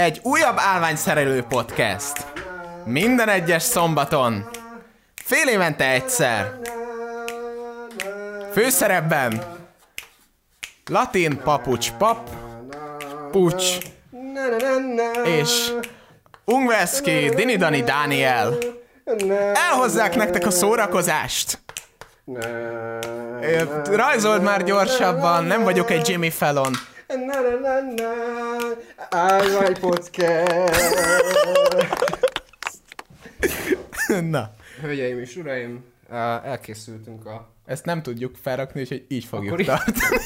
Egy újabb állványszerelő podcast. Minden egyes szombaton. Fél évente egyszer. Főszerepben Latin papucs pap, pucs és Ungveszki Dinidani Daniel elhozzák nektek a szórakozást. Rajzold már gyorsabban, nem vagyok egy Jimmy Fallon. Állvány podcast. Na, Hölgyeim és uraim, elkészültünk a... ezt nem tudjuk felrakni, úgyhogy így fogjuk Akkor tartani.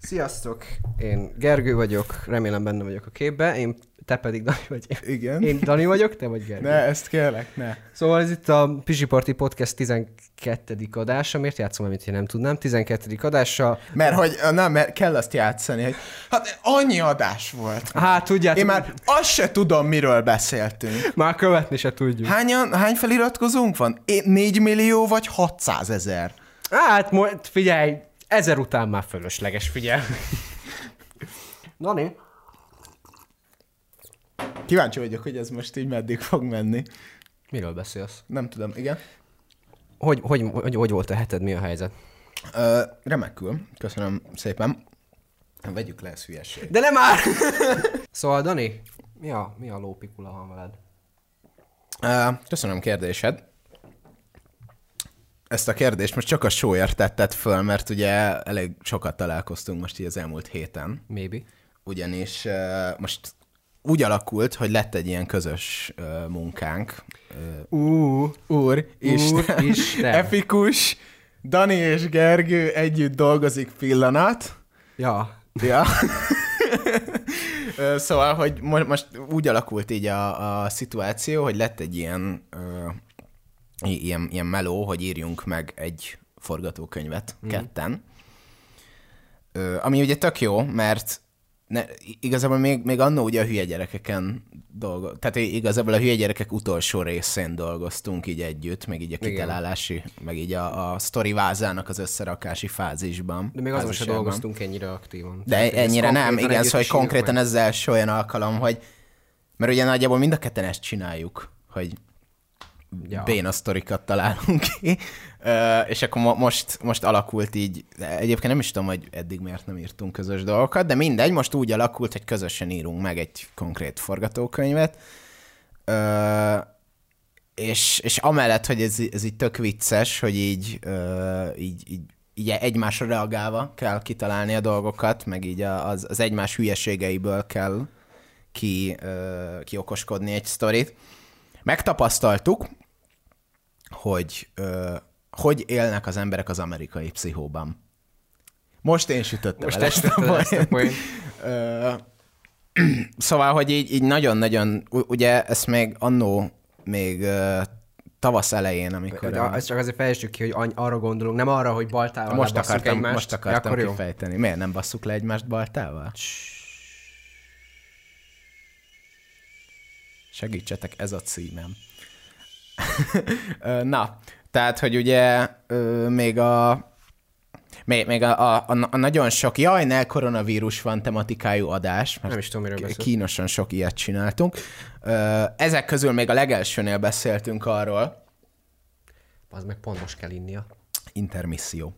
Sziasztok, én Gergő vagyok, remélem benne vagyok a képbe, én, te pedig Dani vagy. Igen. Én Dani vagyok, te vagy Gergő. Ne, ezt kérlek, ne. Szóval ez itt a Pizsi Party Podcast 12. adása, miért játszom, amit én nem tudnám, 12. adása. Mert hogy, na, mert kell azt játszani, hogy hát annyi adás volt. Hát tudjátok, Én már azt se tudom, miről beszéltünk. már követni se tudjuk. Hányan, hány feliratkozónk van? 4 millió vagy 600 ezer? Hát figyelj, ezer után már fölösleges, figyelj. Dani? Kíváncsi vagyok, hogy ez most így meddig fog menni. Miről beszélsz? Nem tudom, igen. Hogy, hogy, hogy, hogy volt a heted, mi a helyzet? Ö, remekül, köszönöm szépen. Vegyük le, ez hülyeség. De nem már! szóval, Dani, mi a, mi a lópikula van veled? Ö, köszönöm kérdésed. Ezt a kérdést most csak a sóért tetted föl, mert ugye elég sokat találkoztunk most így az elmúlt héten. Maybe. ugyanis uh, most úgy alakult, hogy lett egy ilyen közös uh, munkánk. Uh, Uh, úr, Isten, Isten. epikus, Dani és Gergő együtt dolgozik pillanat. ja. Ja. Szóval, hogy mo- most úgy alakult így a, a szituáció, hogy lett egy ilyen, uh, ilyen, ilyen meló, hogy írjunk meg egy forgatókönyvet mm. ketten. Ö, ami ugye tök jó, mert ne, igazából még, még annó ugye a hülye gyerekeken dolgo, tehát igazából a hülye gyerekek utolsó részén dolgoztunk így együtt, meg így a Igen. kitalálási, meg így a, a sztori vázának az összerakási fázisban. De még azon se fázisában. dolgoztunk ennyire aktívan. De Tehát, ennyire nem, igen, szóval hogy konkrétan meg. ez az első olyan alkalom, hogy mert ugye nagyjából mind a ketten ezt csináljuk, hogy ja. Béna sztorikat találunk ki, Ö, és akkor mo- most, most alakult így, egyébként nem is tudom, hogy eddig miért nem írtunk közös dolgokat, de mindegy, most úgy alakult, hogy közösen írunk meg egy konkrét forgatókönyvet, és, és amellett, hogy ez, ez így tök vicces, hogy így, így, így, így egymásra reagálva kell kitalálni a dolgokat, meg így az, az egymás hülyeségeiből kell ki, ö, kiokoskodni egy sztorit. Megtapasztaltuk, hogy ö, hogy élnek az emberek az amerikai pszichóban. Most én sütöttem Most el ezt a. Ö, Szóval, hogy így, így nagyon-nagyon, ugye ezt még annó, még ö, tavasz elején, amikor... De ezt csak azért fejtsük ki, hogy any- arra gondolunk, nem arra, hogy baltával most akartam, egymást. most Ja, akartam jó. kifejteni. Miért nem basszuk le egymást baltával? Segítsetek, ez a címem. Na, tehát, hogy ugye még a még, még a, a, a, a nagyon sok jaj, ne koronavírus van tematikájú adás, mert Nem is tudom, miről kínosan sok ilyet csináltunk. Ezek közül még a legelsőnél beszéltünk arról, Az meg pont most kell innia. intermisszió.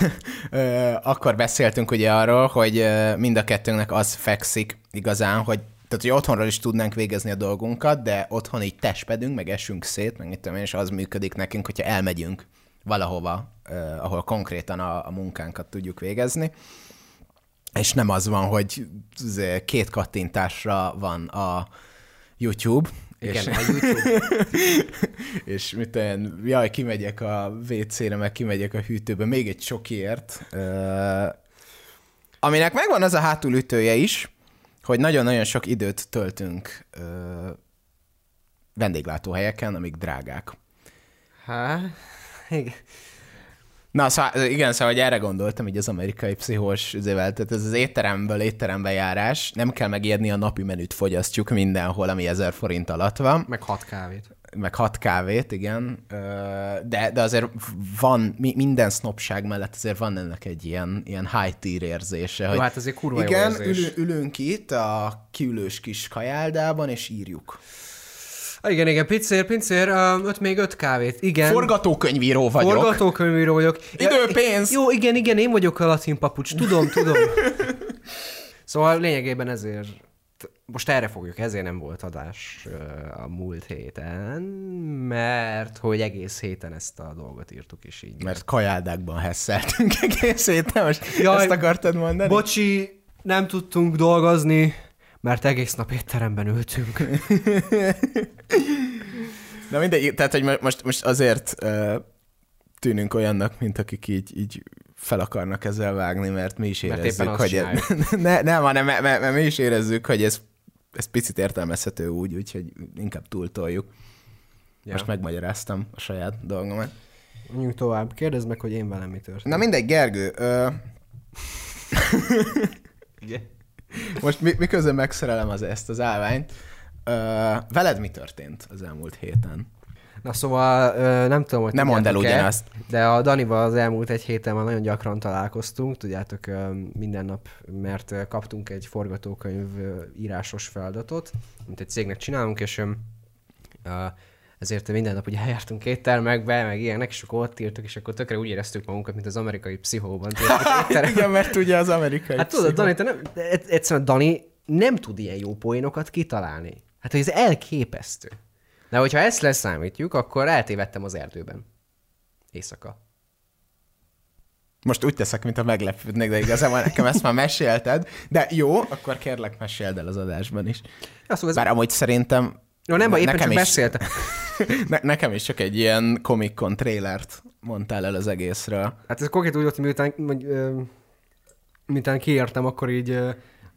Akkor beszéltünk ugye arról, hogy mind a kettőnknek az fekszik igazán, hogy tehát, hogy otthonról is tudnánk végezni a dolgunkat, de otthon így testpedünk, meg esünk szét, meg mit tudom én, és az működik nekünk, hogyha elmegyünk valahova, eh, ahol konkrétan a, a munkánkat tudjuk végezni. És nem az van, hogy két kattintásra van a YouTube, Igen, és, a YouTube. és mit olyan, jaj, kimegyek a WC-re, meg kimegyek a hűtőbe, még egy sokért. Uh, aminek megvan az a hátulütője is, hogy nagyon-nagyon sok időt töltünk uh, vendéglátóhelyeken, amik drágák. Hát, igen. Na, szóval igen, szóval hogy erre gondoltam, így az amerikai pszichós üzével, tehát ez az étteremből étterembe járás, nem kell megijedni, a napi menüt fogyasztjuk mindenhol, ami 1000 forint alatt van. Meg hat kávét. Meg hat kávét, igen. De, de azért van, mi- minden sznopság mellett azért van ennek egy ilyen, ilyen high tier érzése. Jó, hogy hát azért kurva jó Igen, érzés. ülő, ülünk itt a kiülős kis kajáldában, és írjuk. Ah, igen, igen, pincér, pincér, öt még öt kávét. Igen. Forgatókönyvíró vagyok. Forgatókönyvíró vagyok. Idő, pénz! Jó, igen, igen, én vagyok a latin papucs, tudom, tudom. szóval lényegében ezért, most erre fogjuk, ezért nem volt adás a múlt héten, mert hogy egész héten ezt a dolgot írtuk is így. Mert kajáldákban hesszeltünk egész héten, most Jaj, ezt akartad mondani? Bocsi, nem tudtunk dolgozni, mert egész nap étteremben ültünk. Na mindegy, tehát hogy mo- most, most azért uh, tűnünk olyannak, mint akik így, így fel akarnak ezzel vágni, mert mi is Mert érezzük, éppen azt hogy csináljuk. ne, nem, hanem mert, mert, mert mi is érezzük, hogy ez, ez picit értelmezhető úgy, úgyhogy inkább túltoljuk. Ja. Most megmagyaráztam a saját dolgomat. Menjünk tovább. Kérdezd meg, hogy én velem mi történt. Na mindegy, Gergő, ö, most mi, miközben megszerelem az, ezt az állványt, ö, veled mi történt az elmúlt héten? Na szóval nem tudom, hogy Nem mondd el ugyanazt. De a Danival az elmúlt egy héten már nagyon gyakran találkoztunk, tudjátok, minden nap, mert kaptunk egy forgatókönyv írásos feladatot, amit egy cégnek csinálunk, és ezért minden nap ugye eljártunk éttermekbe, meg ilyenek, és akkor ott írtuk, és akkor tökre úgy éreztük magunkat, mint az amerikai pszichóban. Étterem- Igen, mert ugye az amerikai Hát tudod, Dani, te nem, egyszerűen Dani nem tud ilyen jó poénokat kitalálni. Hát ez elképesztő. De hogyha ezt leszámítjuk, akkor eltévedtem az erdőben. Éjszaka. Most úgy teszek, mint a meglepődnék, de igazából nekem ezt már mesélted. De jó, akkor kérlek, meséld el az adásban is. Ja, szóval ez... Bár amúgy szerintem... Jó, nem, baj, éppen nekem csak is- beszéltem. Ne, nekem is csak egy ilyen Comic Con trailert mondtál el az egészről. Hát ez konkrét úgy volt, hogy miután, hogy, miután kiértem, akkor így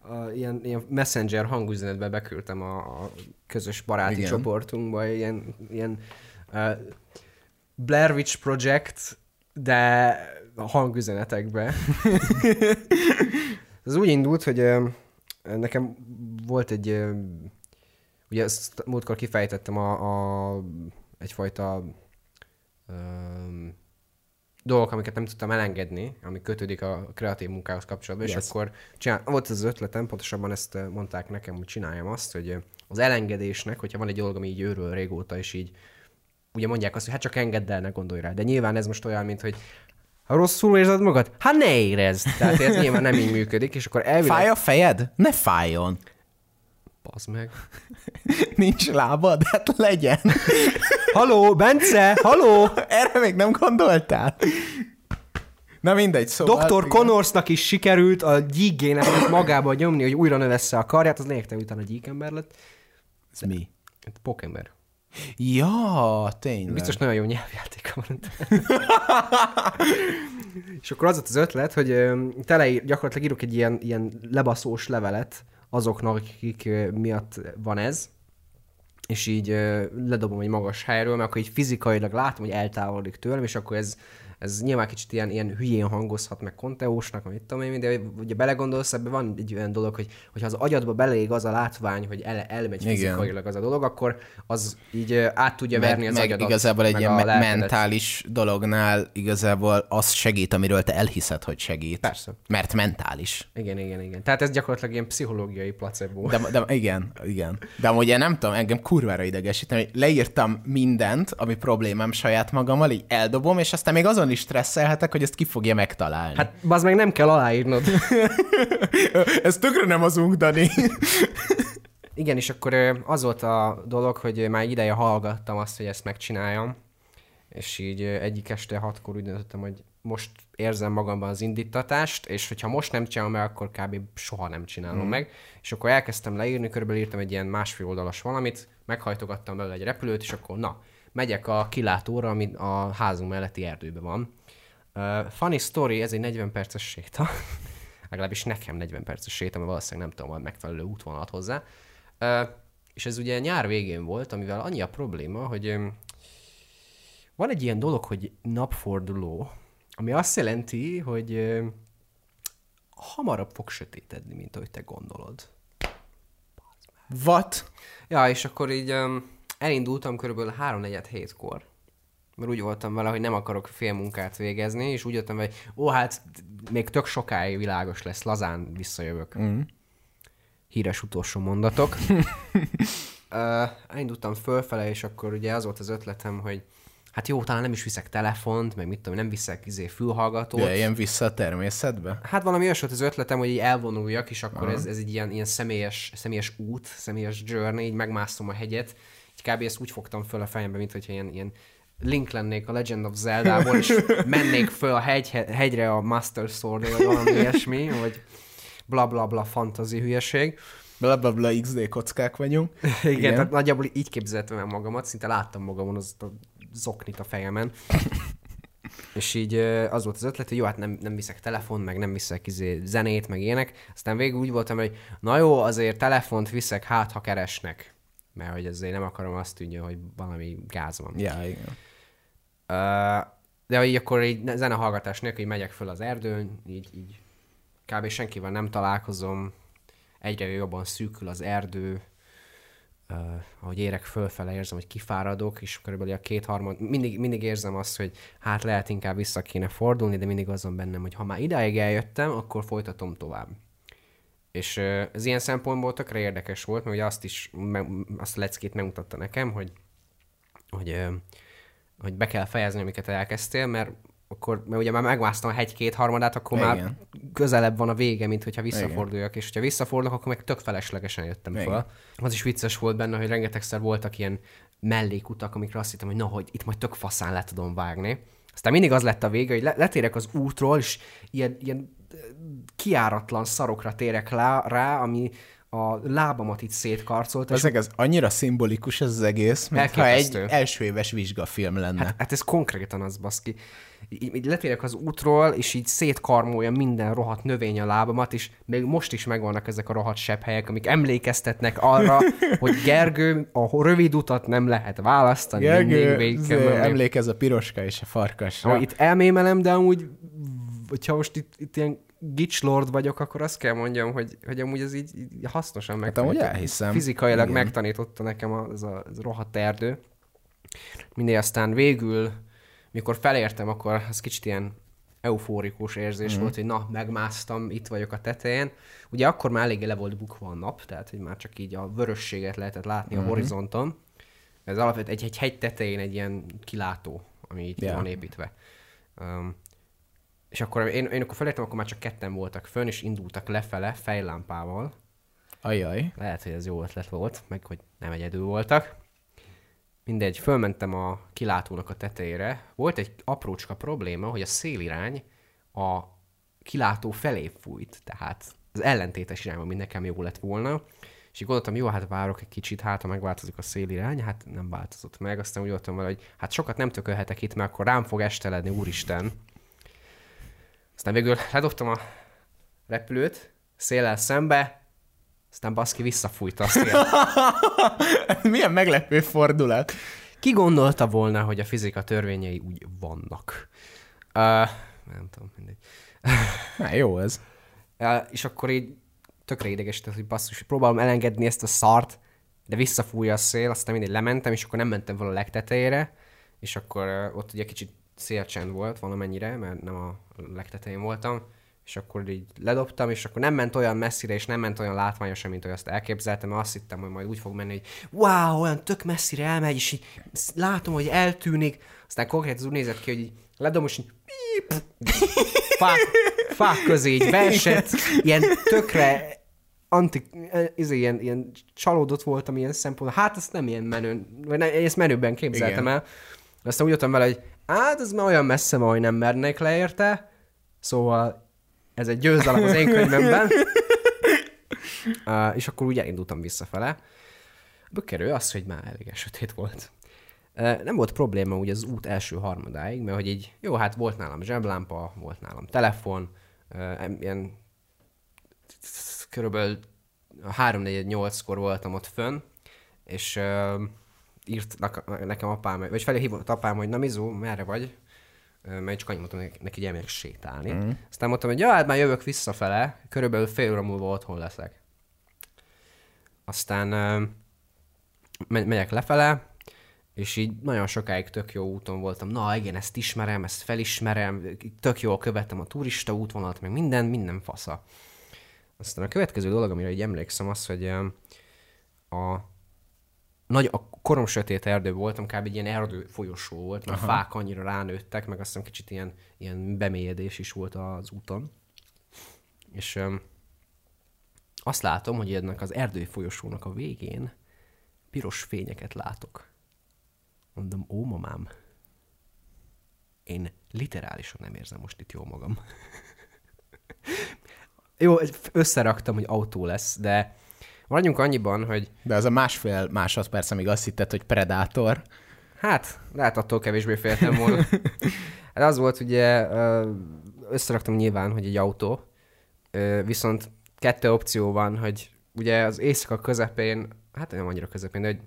a, ilyen, ilyen messenger hangüzenetbe beküldtem a, a közös baráti Igen. Csoportunkba, ilyen, ilyen uh, Blair Witch Project, de a hangüzenetekbe. Ez úgy indult, hogy ö, nekem volt egy, ö, ugye ezt múltkor kifejtettem a, a egyfajta öm, dolgok, amiket nem tudtam elengedni, ami kötődik a kreatív munkához kapcsolatban, yes. És akkor csinál, volt ez az ötletem, pontosabban ezt eh, mondták nekem, hogy csináljam azt, hogy eh, az elengedésnek, hogyha van egy dolog, ami így őről régóta, és így ugye mondják azt, hogy hát csak engedd el, ne gondolj rá. De nyilván ez most olyan, mint hogy ha rosszul érzed magad, hát ne érezd. Tehát ez nyilván nem így működik, és akkor elvileg... Fáj a fejed? Ne fájjon. Bazd meg. Nincs lábad? Hát legyen. Haló, Bence, haló! Erre még nem gondoltál? Na mindegy, szóval... Dr. Connorsnak is sikerült a gyíkgének magába nyomni, hogy újra növessze a karját, az lényegtelen utána gyíkember lett. Ez mi? Hát Pokember. Ja, tényleg. Biztos nagyon jó nyelvjátéka van. és akkor az az ötlet, hogy teleír, gyakorlatilag írok egy ilyen, ilyen lebaszós levelet azoknak, akik miatt van ez, és így ledobom egy magas helyről, mert akkor így fizikailag látom, hogy eltávolodik tőlem, és akkor ez, ez nyilván kicsit ilyen, ilyen hülyén hangozhat meg konteósnak, amit tudom én, de ugye belegondolsz, ebben van egy olyan dolog, hogy hogyha az agyadba belég az a látvány, hogy el, elmegy Igen. fizikailag az a dolog, akkor az így át tudja verni az meg agyadat. igazából egy meg ilyen me- mentális dolognál igazából az segít, amiről te elhiszed, hogy segít. Persze. Mert mentális. Igen, igen, igen. Tehát ez gyakorlatilag ilyen pszichológiai placebo. De, de igen, igen. De amúgy én nem tudom, engem kurvára idegesítem, hogy leírtam mindent, ami problémám saját magammal, így eldobom, és aztán még azon is stresszelhetek, hogy ezt ki fogja megtalálni. Hát, bazd meg nem kell aláírnod. ez tökre nem azunk, Dani. Igen, és akkor az volt a dolog, hogy már egy ideje hallgattam azt, hogy ezt megcsináljam, és így egyik este hatkor úgy döntöttem, hogy most érzem magamban az indítatást, és hogyha most nem csinálom meg, akkor kb. soha nem csinálom mm. meg. És akkor elkezdtem leírni, körülbelül írtam egy ilyen másfél oldalas valamit, meghajtogattam belőle egy repülőt, és akkor na, megyek a kilátóra, ami a házunk melletti erdőben van. Uh, funny story, ez egy 40 perces séta. Legalábbis nekem 40 perces séta, mert valószínűleg nem tudom a megfelelő útvonalat hozzá. Uh, és ez ugye nyár végén volt, amivel annyi a probléma, hogy um, van egy ilyen dolog, hogy napforduló, Ami azt jelenti, hogy ö, hamarabb fog sötétedni, mint ahogy te gondolod. What? Ja, és akkor így um, elindultam körülbelül 3 4 hétkor. Mert úgy voltam vele, hogy nem akarok félmunkát végezni, és úgy jöttem, hogy ó, hát még tök sokáig világos lesz, lazán visszajövök. Mm. Híres utolsó mondatok. uh, elindultam fölfele, és akkor ugye az volt az ötletem, hogy hát jó, talán nem is viszek telefont, meg mit tudom, nem viszek izé fülhallgatót. Jöjjön vissza a természetbe? Hát valami olyas volt az ötletem, hogy így elvonuljak, és akkor ez, ez egy ilyen, ilyen személyes, személyes út, személyes journey, így megmászom a hegyet. Kb. ezt úgy fogtam föl a fejembe, mint hogyha ilyen, ilyen Link lennék a Legend of Zelda-ból, és mennék föl a hegy, hegyre a Master sword vagy valami ilyesmi, vagy bla bla bla fantasy hülyeség. Bla bla bla XD kockák vagyunk. Igen, Igen. tehát nagyjából így képzeltem el magamat, szinte láttam magamon az a zoknit a fejemen. És így az volt az ötlet, hogy jó, hát nem, nem viszek telefon, meg nem viszek izé zenét, meg ilyenek. Aztán végül úgy voltam, hogy na jó, azért telefont viszek, hát ha keresnek. Mert hogy azért nem akarom azt tűnjön, hogy valami gáz van. Ja, igen. Uh, de így akkor így zenehallgatás nélkül így megyek föl az erdőn, így, így kb. senkivel nem találkozom, egyre jobban szűkül az erdő, uh, ahogy érek fölfele, érzem, hogy kifáradok, és körülbelül a kétharmad, mindig, mindig érzem azt, hogy hát lehet inkább vissza kéne fordulni, de mindig azon bennem, hogy ha már idáig eljöttem, akkor folytatom tovább. És ez ilyen szempontból tökre érdekes volt, mert ugye azt is, azt a leckét megmutatta nekem, hogy, hogy, hogy be kell fejezni, amiket elkezdtél, mert akkor, mert ugye már megmásztam a hegy két harmadát, akkor Igen. már közelebb van a vége, mint hogyha visszaforduljak, Igen. és hogyha visszafordulok, akkor meg tök feleslegesen jöttem Igen. fel. Az is vicces volt benne, hogy rengetegszer voltak ilyen mellékutak, amikre azt hittem, hogy na, hogy itt majd tök faszán le tudom vágni. Aztán mindig az lett a vége, hogy letérek az útról, és ilyen, ilyen kiáratlan szarokra térek rá, rá ami a lábamat itt szétkarcolt. Ezek ez annyira szimbolikus ez az egész, mintha egy első éves vizsgafilm lenne. Hát, hát ez konkrétan az, baszki. Így, így letérek az útról, és így szétkarmolja minden rohadt növény a lábamat, és még most is megvannak ezek a rohadt helyek, amik emlékeztetnek arra, hogy Gergő, a rövid utat nem lehet választani. Gergő, emlékez a piroska és a farkasra. Itt elmémelem, de amúgy, hogyha most itt, itt ilyen gicslord vagyok, akkor azt kell mondjam, hogy, hogy amúgy ez így, így hasznosan meg. Hát amúgy elhiszem. Fizikailag Igen. megtanította nekem az a, az a rohadt erdő. Mindig aztán végül, mikor felértem, akkor az kicsit ilyen eufórikus érzés mm. volt, hogy na, megmásztam, itt vagyok a tetején. Ugye akkor már eléggé le volt bukva a nap, tehát hogy már csak így a vörösséget lehetett látni mm. a mhm. horizonton. Ez alapvetően egy, egy hegy tetején egy ilyen kilátó, ami itt yeah. van építve. Um, és akkor én, én akkor felértem, akkor már csak ketten voltak fönn, és indultak lefele fejlámpával. Ajaj. Lehet, hogy ez jó ötlet volt, meg hogy nem egyedül voltak. Mindegy, fölmentem a kilátónak a tetejére. Volt egy aprócska probléma, hogy a szélirány a kilátó felé fújt, tehát az ellentétes irányban, mint nekem jó lett volna. És így gondoltam, jó, hát várok egy kicsit, hát ha megváltozik a szélirány, hát nem változott meg. Aztán úgy voltam vele, hogy hát sokat nem tökölhetek itt, mert akkor rám fog esteledni, úristen. Aztán végül ledobtam a repülőt, széllel szembe, aztán baszki visszafújt a szél. Milyen meglepő fordulat. Ki gondolta volna, hogy a fizika törvényei úgy vannak? Uh, nem tudom, mindegy. Na, jó ez. Uh, és akkor így tökre idegesített, hogy basszus, próbálom elengedni ezt a szart, de visszafújja a szél, aztán mindegy lementem, és akkor nem mentem volna a legtetejére, és akkor uh, ott ugye kicsit szélcsend volt valamennyire, mert nem a legtetején voltam, és akkor így ledobtam, és akkor nem ment olyan messzire, és nem ment olyan látványosan, mint hogy azt elképzeltem, mert azt hittem, hogy majd úgy fog menni, hogy wow, olyan tök messzire elmegy, és így látom, hogy eltűnik, aztán konkrét az úgy nézett ki, hogy így ledom, és így fák, fák közé így beesett, ilyen tökre anti, ez ilyen, ilyen csalódott voltam ilyen szempontból. Hát ezt nem ilyen menőn, vagy ne, ezt menőben képzeltem Igen. el. Aztán úgy jöttem vele, hogy hát ez már olyan messze van, hogy nem mernék le érte, szóval ez egy győzelem az én könyvemben. uh, és akkor úgy elindultam visszafele. A bökerő az, hogy már elég sötét volt. Uh, nem volt probléma ugye az út első harmadáig, mert hogy így, jó, hát volt nálam zseblámpa, volt nálam telefon, uh, ilyen körülbelül 3-4-8-kor voltam ott fönn, és uh, írt nekem apám, vagy felé hívott apám, hogy na Mizu, merre vagy? mert csak annyit mondtam neki, hogy elmegyek sétálni. Mm. Aztán mondtam, hogy ja, hát már jövök visszafele, körülbelül fél óra múlva otthon leszek. Aztán me- megyek lefele, és így nagyon sokáig tök jó úton voltam. Na igen, ezt ismerem, ezt felismerem, tök jól követtem a turista útvonalat, meg minden, minden fasza. Aztán a következő dolog, amire így emlékszem, az, hogy a nagy, a korom sötét erdő voltam, kb. egy ilyen erdő folyosó volt, mert a fák annyira ránőttek, meg aztán kicsit ilyen, ilyen bemélyedés is volt az úton. És öm, azt látom, hogy ennek az erdő folyosónak a végén piros fényeket látok. Mondom, ó mamám, én literálisan nem érzem most itt jól magam. Jó, összeraktam, hogy autó lesz, de maradjunk annyiban, hogy De az a másfél másodperc, amíg azt hitted, hogy Predator. Hát, lehet attól kevésbé féltem volna. hát az volt ugye, összeraktam nyilván, hogy egy autó, viszont kettő opció van, hogy ugye az éjszaka közepén, hát nem annyira közepén, de hogy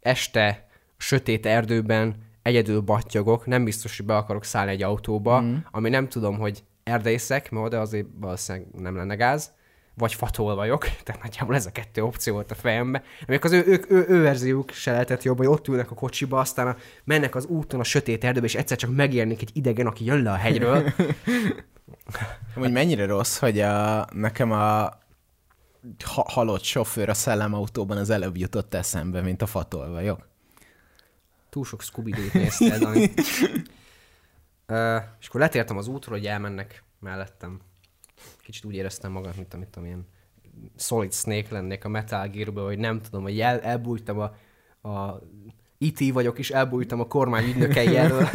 este sötét erdőben egyedül battyogok, nem biztos, hogy be akarok szállni egy autóba, mm. ami nem tudom, hogy erdészek, mert oda azért valószínűleg nem lenne gáz, vagy fatol vagyok, tehát nagyjából ez a kettő opció volt a fejembe. Még az ő, ő, ő, ő verziók se lehetett jobb, hogy ott ülnek a kocsiba, aztán a, mennek az úton a sötét erdőbe, és egyszer csak megjelenik egy idegen, aki jön le a hegyről. Hogy mennyire rossz, hogy a, nekem a ha- halott sofőr a szellemautóban az előbb jutott eszembe, mint a fatol vagyok. Túl sok scooby néztél, Dani. uh, és akkor letértem az útról, hogy elmennek mellettem. Kicsit úgy éreztem magam, mint amit tudom, ilyen Solid Snake lennék a Metal Gear-ből, hogy nem tudom, hogy el, elbújtam a, a IT vagyok, és elbújtam a kormány ügynökei elől.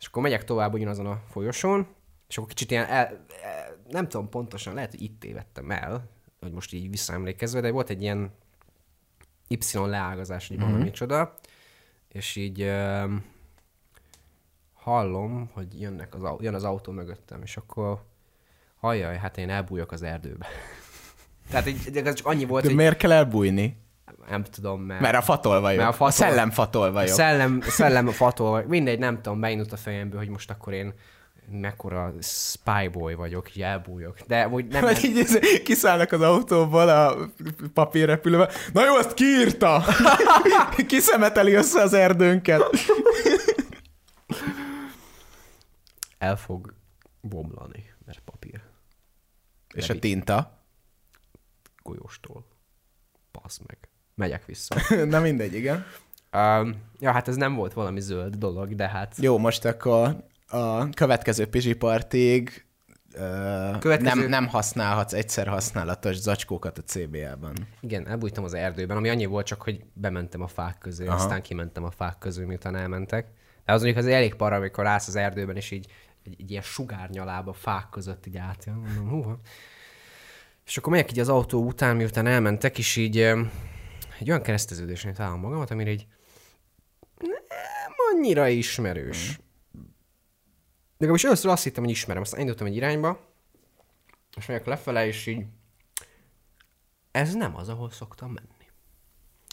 és akkor megyek tovább ugyanazon a folyosón, és akkor kicsit ilyen, el, el, nem tudom pontosan, lehet, hogy itt tévedtem el, hogy most így visszaemlékezve, de volt egy ilyen Y leágazás, hogy valami mm-hmm. csoda, és így um, hallom, hogy jönnek az, jön az autó mögöttem, és akkor hajjaj, hát én elbújok az erdőbe. Tehát így, ez csak annyi volt, De hogy miért kell elbújni? nem tudom, mert... Mert a fatol vagyok. Mert a fatol- A szellem fatol vagyok. Szellem, szellem a fatol, mindegy, nem tudom, beindult a fejemből, hogy most akkor én mekkora spyboy vagyok, így elbújok. De úgy nem, Vagy így ez- kiszállnak az autóból a papírrepülőbe. Na jó, azt kiírta! Kiszemeteli össze az erdőnket. el fog bomlani, mert papír. És a tinta? Golyóstól. Pasz meg. Megyek vissza. Na mindegy, igen. um, ja, hát ez nem volt valami zöld dolog, de hát Jó, most akkor a következő pizsipartig uh, Következő- nem, nem használhatsz egyszer használatos zacskókat a CBA-ban. igen, elbújtam az erdőben, ami annyi volt csak, hogy bementem a fák közé. Aha. aztán kimentem a fák közül, miután elmentek. De az mondjuk az elég para, amikor állsz az erdőben, és így egy, egy ilyen sugárnyalába fák között így átjön. Mondom, húha. És akkor megyek így az autó után, miután elmentek, és így egy olyan kereszteződésnél találom magamat, amire így nem annyira ismerős. De most először azt hittem, hogy ismerem, aztán indultam egy irányba, és megyek lefele, és így ez nem az, ahol szoktam menni.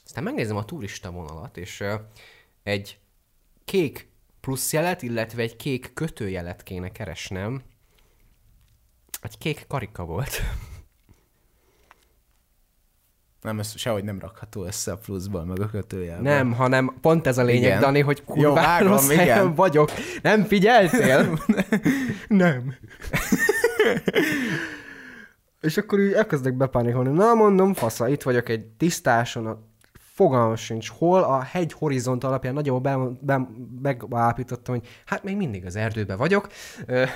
Aztán megnézem a turista vonalat, és egy kék pluszjelet, illetve egy kék kötőjelet kéne keresnem. Egy kék karika volt. Nem, ez sehogy nem rakható össze a pluszból, meg a kötőjelben. Nem, hanem pont ez a lényeg, Igen. Dani, hogy vágom, rossz igen. helyen vagyok. Nem figyeltél? nem. És akkor így elkezdek bepánikolni. Na mondom, fasza, itt vagyok egy tisztáson, a fogalmam sincs hol, a hegy horizont alapján nagyobb be, be, megállapítottam, hogy hát még mindig az erdőbe vagyok.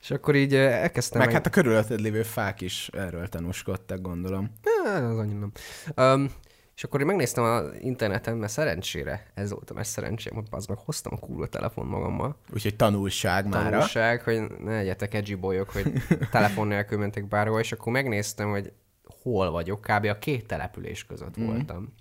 És akkor így elkezdtem... Meg hát a körülötted lévő fák is erről tanúskodtak, gondolom. Hát, az annyira nem. Um, és akkor én megnéztem az interneten, mert szerencsére, ez volt a nagy szerencsém, hogy az meg hoztam a kurva telefon magammal. Úgyhogy tanulság mára. Tanulság, hogy ne legyetek edgy bolyok, hogy telefon nélkül mentek bárhol, és akkor megnéztem, hogy hol vagyok, kb. a két település között mm. voltam.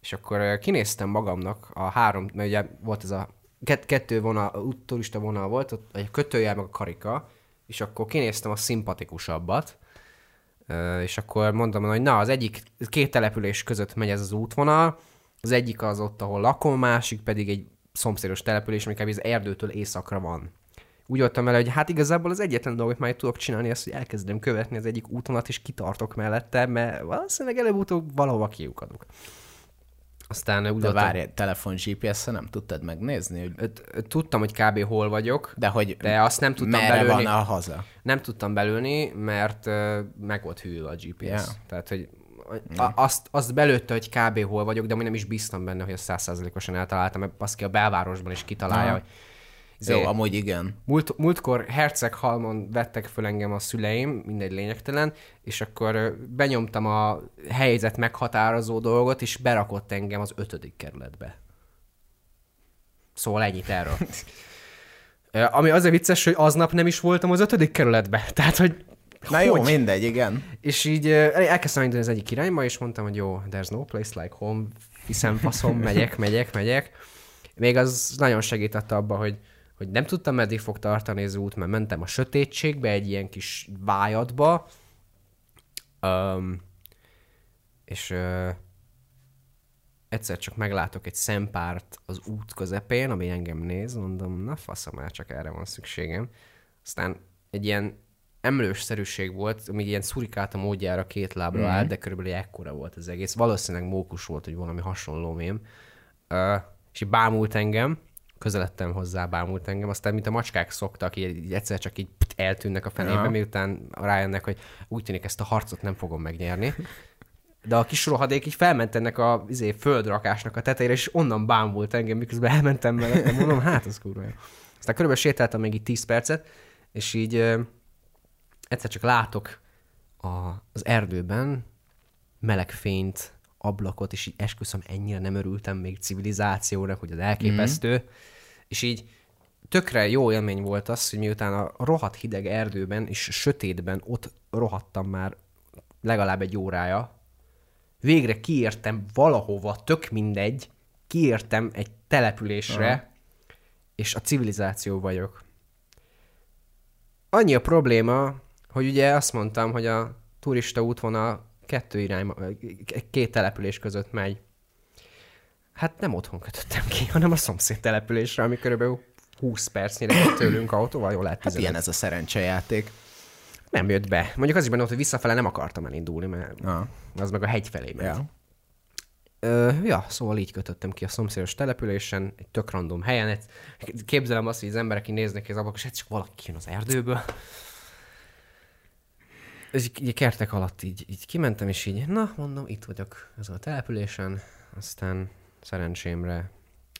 És akkor kinéztem magamnak a három, mert ugye volt ez a kett, kettő vonal, turista vonal volt, ott egy kötőjel meg a karika, és akkor kinéztem a szimpatikusabbat, és akkor mondtam, hogy na, az egyik két település között megy ez az útvonal, az egyik az ott, ahol lakom, másik pedig egy szomszédos település, ami kb. az erdőtől északra van. Úgy voltam vele, hogy hát igazából az egyetlen dolgot már tudok csinálni, az, hogy elkezdem követni az egyik útonat, és kitartok mellette, mert valószínűleg előbb-utóbb valahova kiukadok. Aztán úgy De várj, telefon GPS-en nem tudtad megnézni, hogy... Tudtam, hogy kb. hol vagyok, De hogy de azt nem tudtam merre belőni. van a haza? Nem tudtam belülni, mert uh, meg volt hűlve a GPS. Ja. Tehát, hogy a, azt, azt belőtte, hogy kb. hol vagyok, de amúgy nem is bíztam benne, hogy azt százszázalékosan eltaláltam, mert azt ki a belvárosban is kitalálja, Aha. hogy Jó, amúgy igen. Múlt, múltkor Herceghalmon vettek föl engem a szüleim, mindegy lényegtelen, és akkor benyomtam a helyzet meghatározó dolgot, és berakott engem az ötödik kerületbe. Szóval ennyit erről. Ami azért vicces, hogy aznap nem is voltam az ötödik kerületbe. Tehát, hogy Na jó, hogy? mindegy, igen. És így elkezdtem indulni az egyik irányba, és mondtam, hogy jó, there's no place like home, hiszem faszom, megyek, megyek, megyek. Még az nagyon segített abba, hogy, hogy nem tudtam, meddig fog tartani az út, mert mentem a sötétségbe, egy ilyen kis vájadba, um, és uh, egyszer csak meglátok egy szempárt az út közepén, ami engem néz, mondom, na faszom, már csak erre van szükségem. Aztán egy ilyen emlősszerűség volt, ami ilyen szurikáta módjára két lábra mm-hmm. állt, de körülbelül ekkora volt az egész. Valószínűleg mókus volt, hogy valami hasonló mém. Uh, és így bámult engem, közeledtem hozzá, bámult engem, aztán mint a macskák szoktak, így, egyszer csak így eltűnnek a fenébe, Ja. miután rájönnek, hogy úgy tűnik ezt a harcot nem fogom megnyerni. De a kis rohadék így felment ennek a izé, földrakásnak a tetejére, és onnan bámult engem, miközben elmentem mellette, mondom, hát az kurva jó. Aztán körülbelül sétáltam még így 10 percet, és így ö, egyszer csak látok a, az erdőben meleg fényt, ablakot, és így esküszöm, ennyire nem örültem még civilizációnak, hogy az elképesztő. Mm. És így tökre jó élmény volt az, hogy miután a rohadt hideg erdőben és sötétben ott rohadtam már legalább egy órája, végre kiértem valahova, tök mindegy, kiértem egy településre, Aha. és a civilizáció vagyok. Annyi a probléma, hogy ugye azt mondtam, hogy a turista útvonal kettő irányba, két település között megy. Hát nem otthon kötöttem ki, hanem a szomszéd településre, ami körülbelül 20 percnyire tőlünk autóval, jól lehet Hát 15. ilyen ez a szerencsejáték. Nem jött be. Mondjuk az is benne volt, hogy visszafele nem akartam elindulni, mert Ah. az meg a hegy felé ment. Ja. Ö, ja, szóval így kötöttem ki a szomszédos településen, egy tök random helyen. Képzelem azt, hogy az emberek így néznek ki az ablakos, és csak valaki jön az erdőből. Ez így, így kertek alatt így, így kimentem, és így, na, mondom, itt vagyok ezen a településen, aztán szerencsémre.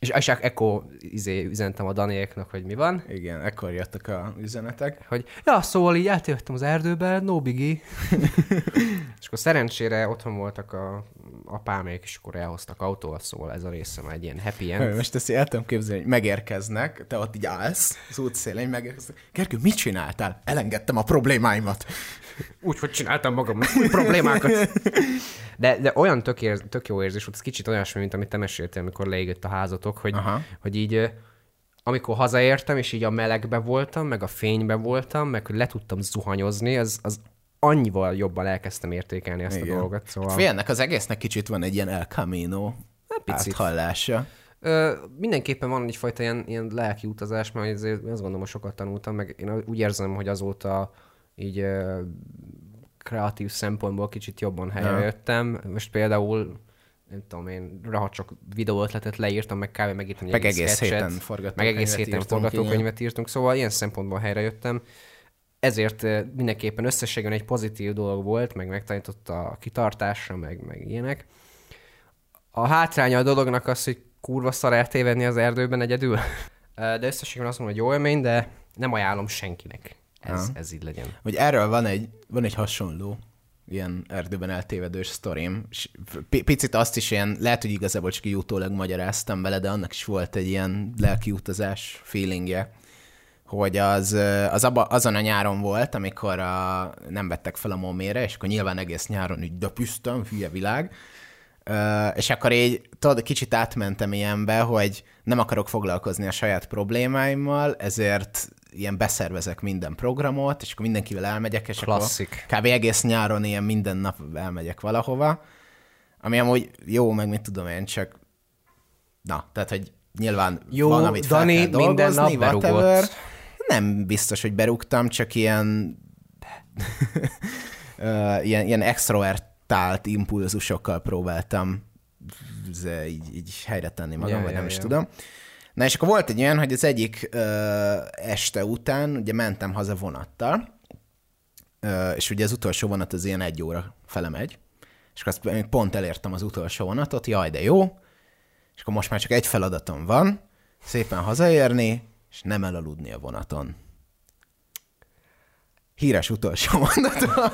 És, és ekkor izé, üzentem a Daniéknak, hogy mi van, Igen, ekkor jöttek a üzenetek. hogy ja, szóval így eltértem az erdőbe, no biggie. és akkor szerencsére otthon voltak a apámék, és akkor elhoztak autóval, szóval ez a része már egy ilyen happy end. Most ezt el tudom képzelni, hogy megérkeznek, te ott így állsz az útszélén, megérkeznek. Gergő, mit csináltál? Elengedtem a problémáimat. Úgy, hogy csináltam magam új problémákat. De, de olyan tök, érz, tök jó érzés volt, ez kicsit olyasmi, mint amit te meséltél, amikor leégett a házatok, hogy, Aha. hogy így amikor hazaértem, és így a melegbe voltam, meg a fénybe voltam, meg hogy le tudtam zuhanyozni, az, az annyival jobban elkezdtem értékelni ezt Igen. a dolgot. Szóval... Félnek az egésznek kicsit van egy ilyen El Camino picit. áthallása. Ö, mindenképpen van egyfajta ilyen, ilyen lelki utazás, mert azért azt gondolom, hogy sokat tanultam, meg én úgy érzem, hogy azóta így ö, kreatív szempontból kicsit jobban helyre Ja. Most például nem tudom én, rahat csak videóötletet leírtam, meg kb. megírtam egy Meg egész sketchet, héten meg forgatókönyvet egész héten forgatókönyvet írtunk, szóval ilyen szempontból helyre jöttem. Ezért ö, mindenképpen összességében egy pozitív dolog volt, meg megtanította a kitartásra, meg, meg ilyenek. A hátránya a dolognak az, hogy kurva szar eltévedni az erdőben egyedül. Ö, De összességében azt mondom, hogy jó élmény, de nem ajánlom senkinek. Ez, ez így legyen. Hogy erről van egy, van egy hasonló ilyen erdőben eltévedős sztorim. P- picit azt is ilyen, lehet, hogy igazából csak így utólag magyaráztam vele, de annak is volt egy ilyen lelki utazás feelingje, hogy az, az abba, azon a nyáron volt, amikor a, nem vettek fel a momére, és akkor nyilván egész nyáron így döpüztem, hülye világ, és akkor így, tudod, kicsit átmentem ilyenbe, hogy nem akarok foglalkozni a saját problémáimmal, ezért ilyen beszervezek minden programot, és akkor mindenkivel elmegyek, és Klasszik. akkor kb. egész nyáron ilyen minden nap elmegyek valahova, ami amúgy jó, meg mit tudom én, csak na, tehát, hogy nyilván Jó, van, amit fel Dani kell minden nap whatever. Nem biztos, hogy berúgtam, csak ilyen ilyen, ilyen extrovertált impulzusokkal próbáltam így, így helyre tenni magam, Ja, vagy ja, nem is ja. tudom. Na és akkor volt egy olyan, hogy az egyik ö, este után ugye mentem haza vonattal, ö, és ugye az utolsó vonat az ilyen egy óra fele megy, és akkor azt még pont elértem az utolsó vonatot, jaj, de jó, és akkor most már csak egy feladatom van, szépen hazaérni, és nem elaludni a vonaton. Híres utolsó mondatok.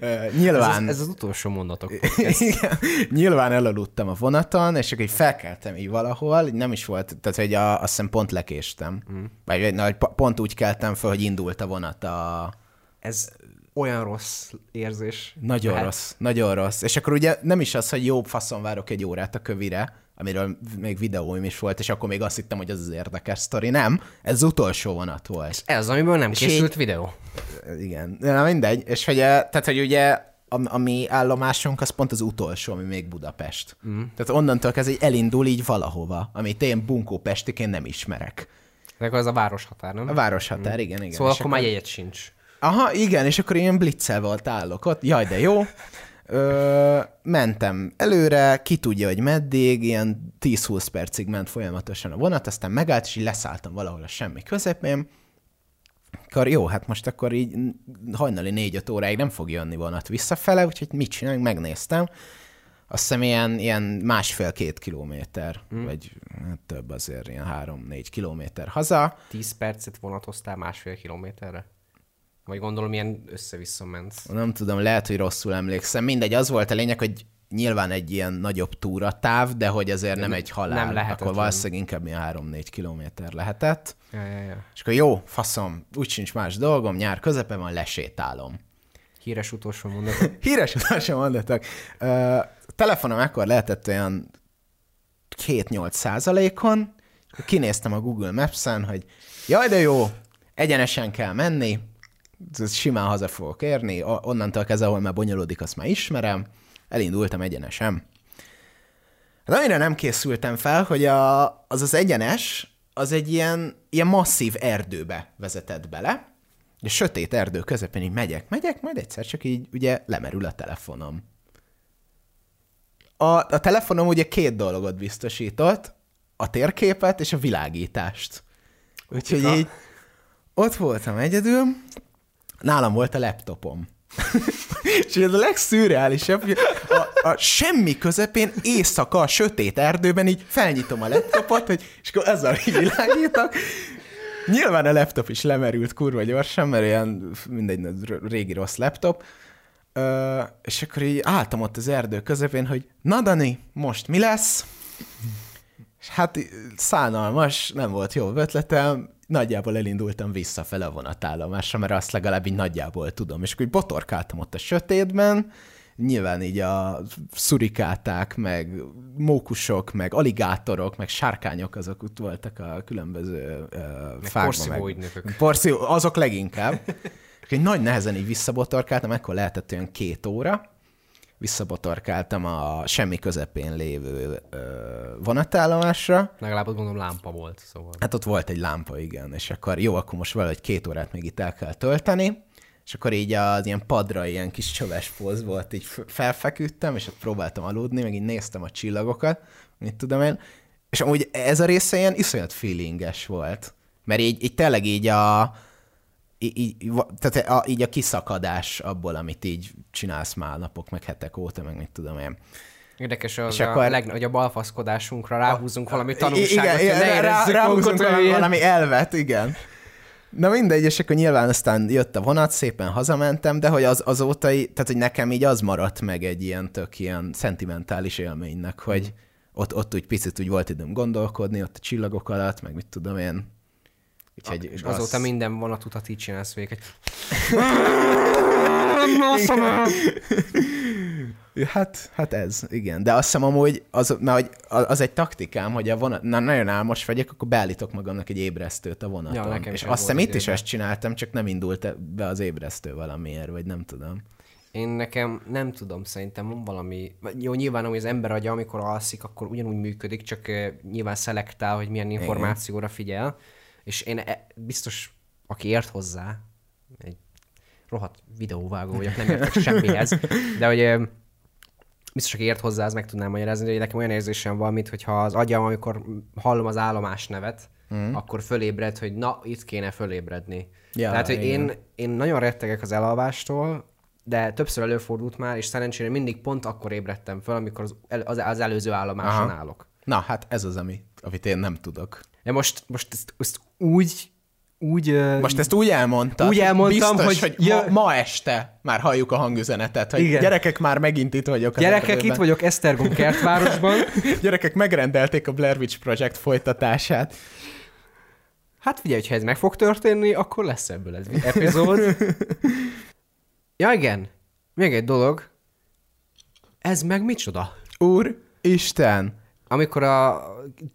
Ö, Ez, Nyilván... ez az utolsó mondatok. Igen. Nyilván elaludtam a vonaton, és akkor így felkeltem így valahol, így nem is volt, tehát hogy a, azt hiszem pont lekéstem. Mm. Vagy na, pont úgy keltem fel, hogy indult a vonat a... Ez olyan rossz érzés. Nagyon Lehet. rossz, nagyon rossz. És akkor ugye nem is az, hogy jobb faszon várok egy órát a kövire, amiről még videóim is volt, és akkor még azt hittem, hogy az az érdekes sztori. Nem, ez az utolsó vonat volt. Ez, amiből nem És készült így- videó. Igen, na mindegy. És hogy, eh, tehát, hogy ugye a, a mi állomásunk az pont az utolsó, ami még Budapest. Mm. Tehát onnantól kezdve elindul így valahova, amit én bunkó pestiként nem ismerek. De akkor ez a városhatár, nem? A városhatár, igen, igen. Szóval És akkor már jegyet sincs. Aha, igen, és akkor ilyen blitzel volt állok ott. Jaj, de jó. Ö, mentem előre, ki tudja, hogy meddig, ilyen 10-20 percig ment folyamatosan a vonat, aztán megállt, és így leszálltam valahol a semmi közepén. Akkor jó, hát most akkor így hajnali 4-5 óráig nem fog jönni vonat visszafele, úgyhogy mit csináljunk, megnéztem. Azt hiszem ilyen, ilyen másfél-két kilométer, mm. vagy hát több azért, ilyen három-négy kilométer haza. 10 percet vonatoztál másfél kilométerre? Vagy gondolom ilyen össze-vissza ment. Nem tudom, lehet, hogy rosszul emlékszem. Mindegy, az volt a lényeg, hogy nyilván egy ilyen nagyobb túratáv, de hogy azért nem, Nem- egy halál. nem Akkor lehetetlen. valószínűleg inkább ilyen 3-4 kilométer lehetett. Ja, ja, ja. És akkor jó, faszom, úgy sincs más dolgom, nyár közepén van, lesétálom. Híres utolsó mondat. Híres utolsó mondatok. A telefonom ekkor lehetett olyan 7-8 százalékon, akkor kinéztem a Google Maps-en, hogy jaj, de jó, egyenesen kell menni, simán haza fogok érni, onnantól kezdve, ahol már bonyolódik, azt már ismerem, elindultam egyenesen. Hát amire nem készültem fel, hogy a, az az egyenes, az egy ilyen, ilyen masszív erdőbe vezetett bele, és sötét erdő közepén így megyek, megyek, majd egyszer csak így ugye lemerül a telefonom. A, a telefonom ugye két dolgot biztosított, a térképet és a világítást. Úgyhogy így ott voltam egyedül, nálam volt a laptopom. és ez a legszürreálisabb, hogy a, a semmi közepén éjszaka a sötét erdőben így felnyitom a laptopot, hogy, és akkor ezzel így világítok. Nyilván a laptop is lemerült kurva gyorsan, mert ilyen mindegy régi rossz laptop. Ö, és akkor így álltam ott az erdő közepén, hogy na Dani, most mi lesz? És hát szánalmas, nem volt jó ötletem, nagyjából elindultam visszafele a vonatállomásra, mert azt legalább így nagyjából tudom. És akkor így botorkáltam ott a sötétben, nyilván így a szurikáták, meg mókusok, meg aligátorok, meg sárkányok, azok ott voltak a különböző uh, fákban. porszívó ügynökök. Porszívó, azok leginkább. Egy nagy nehezen így visszabotorkáltam, ekkor lehetett olyan két óra, visszabotorkáltam a semmi közepén lévő ö, vonatállomásra. Legalább ott gondolom lámpa volt, szóval. Hát ott volt egy lámpa, igen, és akkor jó, akkor most valahogy két órát még itt el kell tölteni, és akkor így az ilyen padra ilyen kis csöves póz volt, így felfeküdtem, és ott próbáltam aludni, meg így néztem a csillagokat, mit tudom én, és amúgy ez a része ilyen iszonyat feelinges volt, mert így, így tényleg így a, így, tehát a, így a kiszakadás abból, amit így csinálsz már napok, meg hetek óta, meg mit tudom én. Érdekes az És a akkor- legnagyobb alfaszkodásunkra ráhúzunk valami I- tanulságot, igen, hogy ne rá, ráhúzunk valami, valami elvet, igen. Na mindegy, és akkor nyilván aztán jött a vonat, szépen hazamentem, de hogy az, azóta, tehát hogy nekem így az maradt meg egy ilyen tök ilyen szentimentális élménynek, hogy ott, ott úgy picit úgy volt időm gondolkodni, ott a csillagok alatt, meg mit tudom én. Úgyhogy És az- azóta minden vonatutat így csinálsz végig, hogy Hát, hát ez, igen. De azt hiszem amúgy, az, mert hogy az, az egy taktikám, hogy a vonat, na, nagyon álmos vagyok, akkor beállítok magamnak egy ébresztőt a vonaton. Ja, és azt hiszem itt is ezt csináltam, csak nem indult be az ébresztő valamiért, vagy nem tudom. Én nekem nem tudom, szerintem van valami... Jó, nyilván amúgy az ember agya, amikor alszik, akkor ugyanúgy működik, csak eh, nyilván szelektál, hogy milyen információra figyel. És én e- biztos, aki ért hozzá, egy rohadt videóvágó vagyok, nem értek semmihez, de hogy biztos, aki ért hozzá, az meg tudnám magyarázni, hogy nekem olyan érzésem van, mint hogyha az agyam, amikor hallom az állomás nevet, mm. akkor fölébred, hogy na, itt kéne fölébredni. Ja, Tehát, hogy igen. én, én nagyon rettegek az elalvástól, de többször előfordult már, és szerencsére mindig pont akkor ébredtem föl, amikor az, el- az, az előző állomáson Aha. állok. Na, hát ez az, ami, amit én nem tudok. De most, most ezt, ezt úgy, úgy... Most ezt úgy elmondtad. Úgy elmondtam, biztos, hogy hogy jö- ma, ma este már halljuk a hangüzenetet, hogy Igen. gyerekek, már megint itt vagyok. Gyerekek, erdőben. itt vagyok Esztergom kertvárosban. Gyerekek, megrendelték a Blair Witch Project folytatását. Hát figyelj, hogyha ez meg fog történni, akkor lesz ebből ez epizód. ja igen, még egy dolog. Ez meg micsoda? Úr, Isten! Amikor a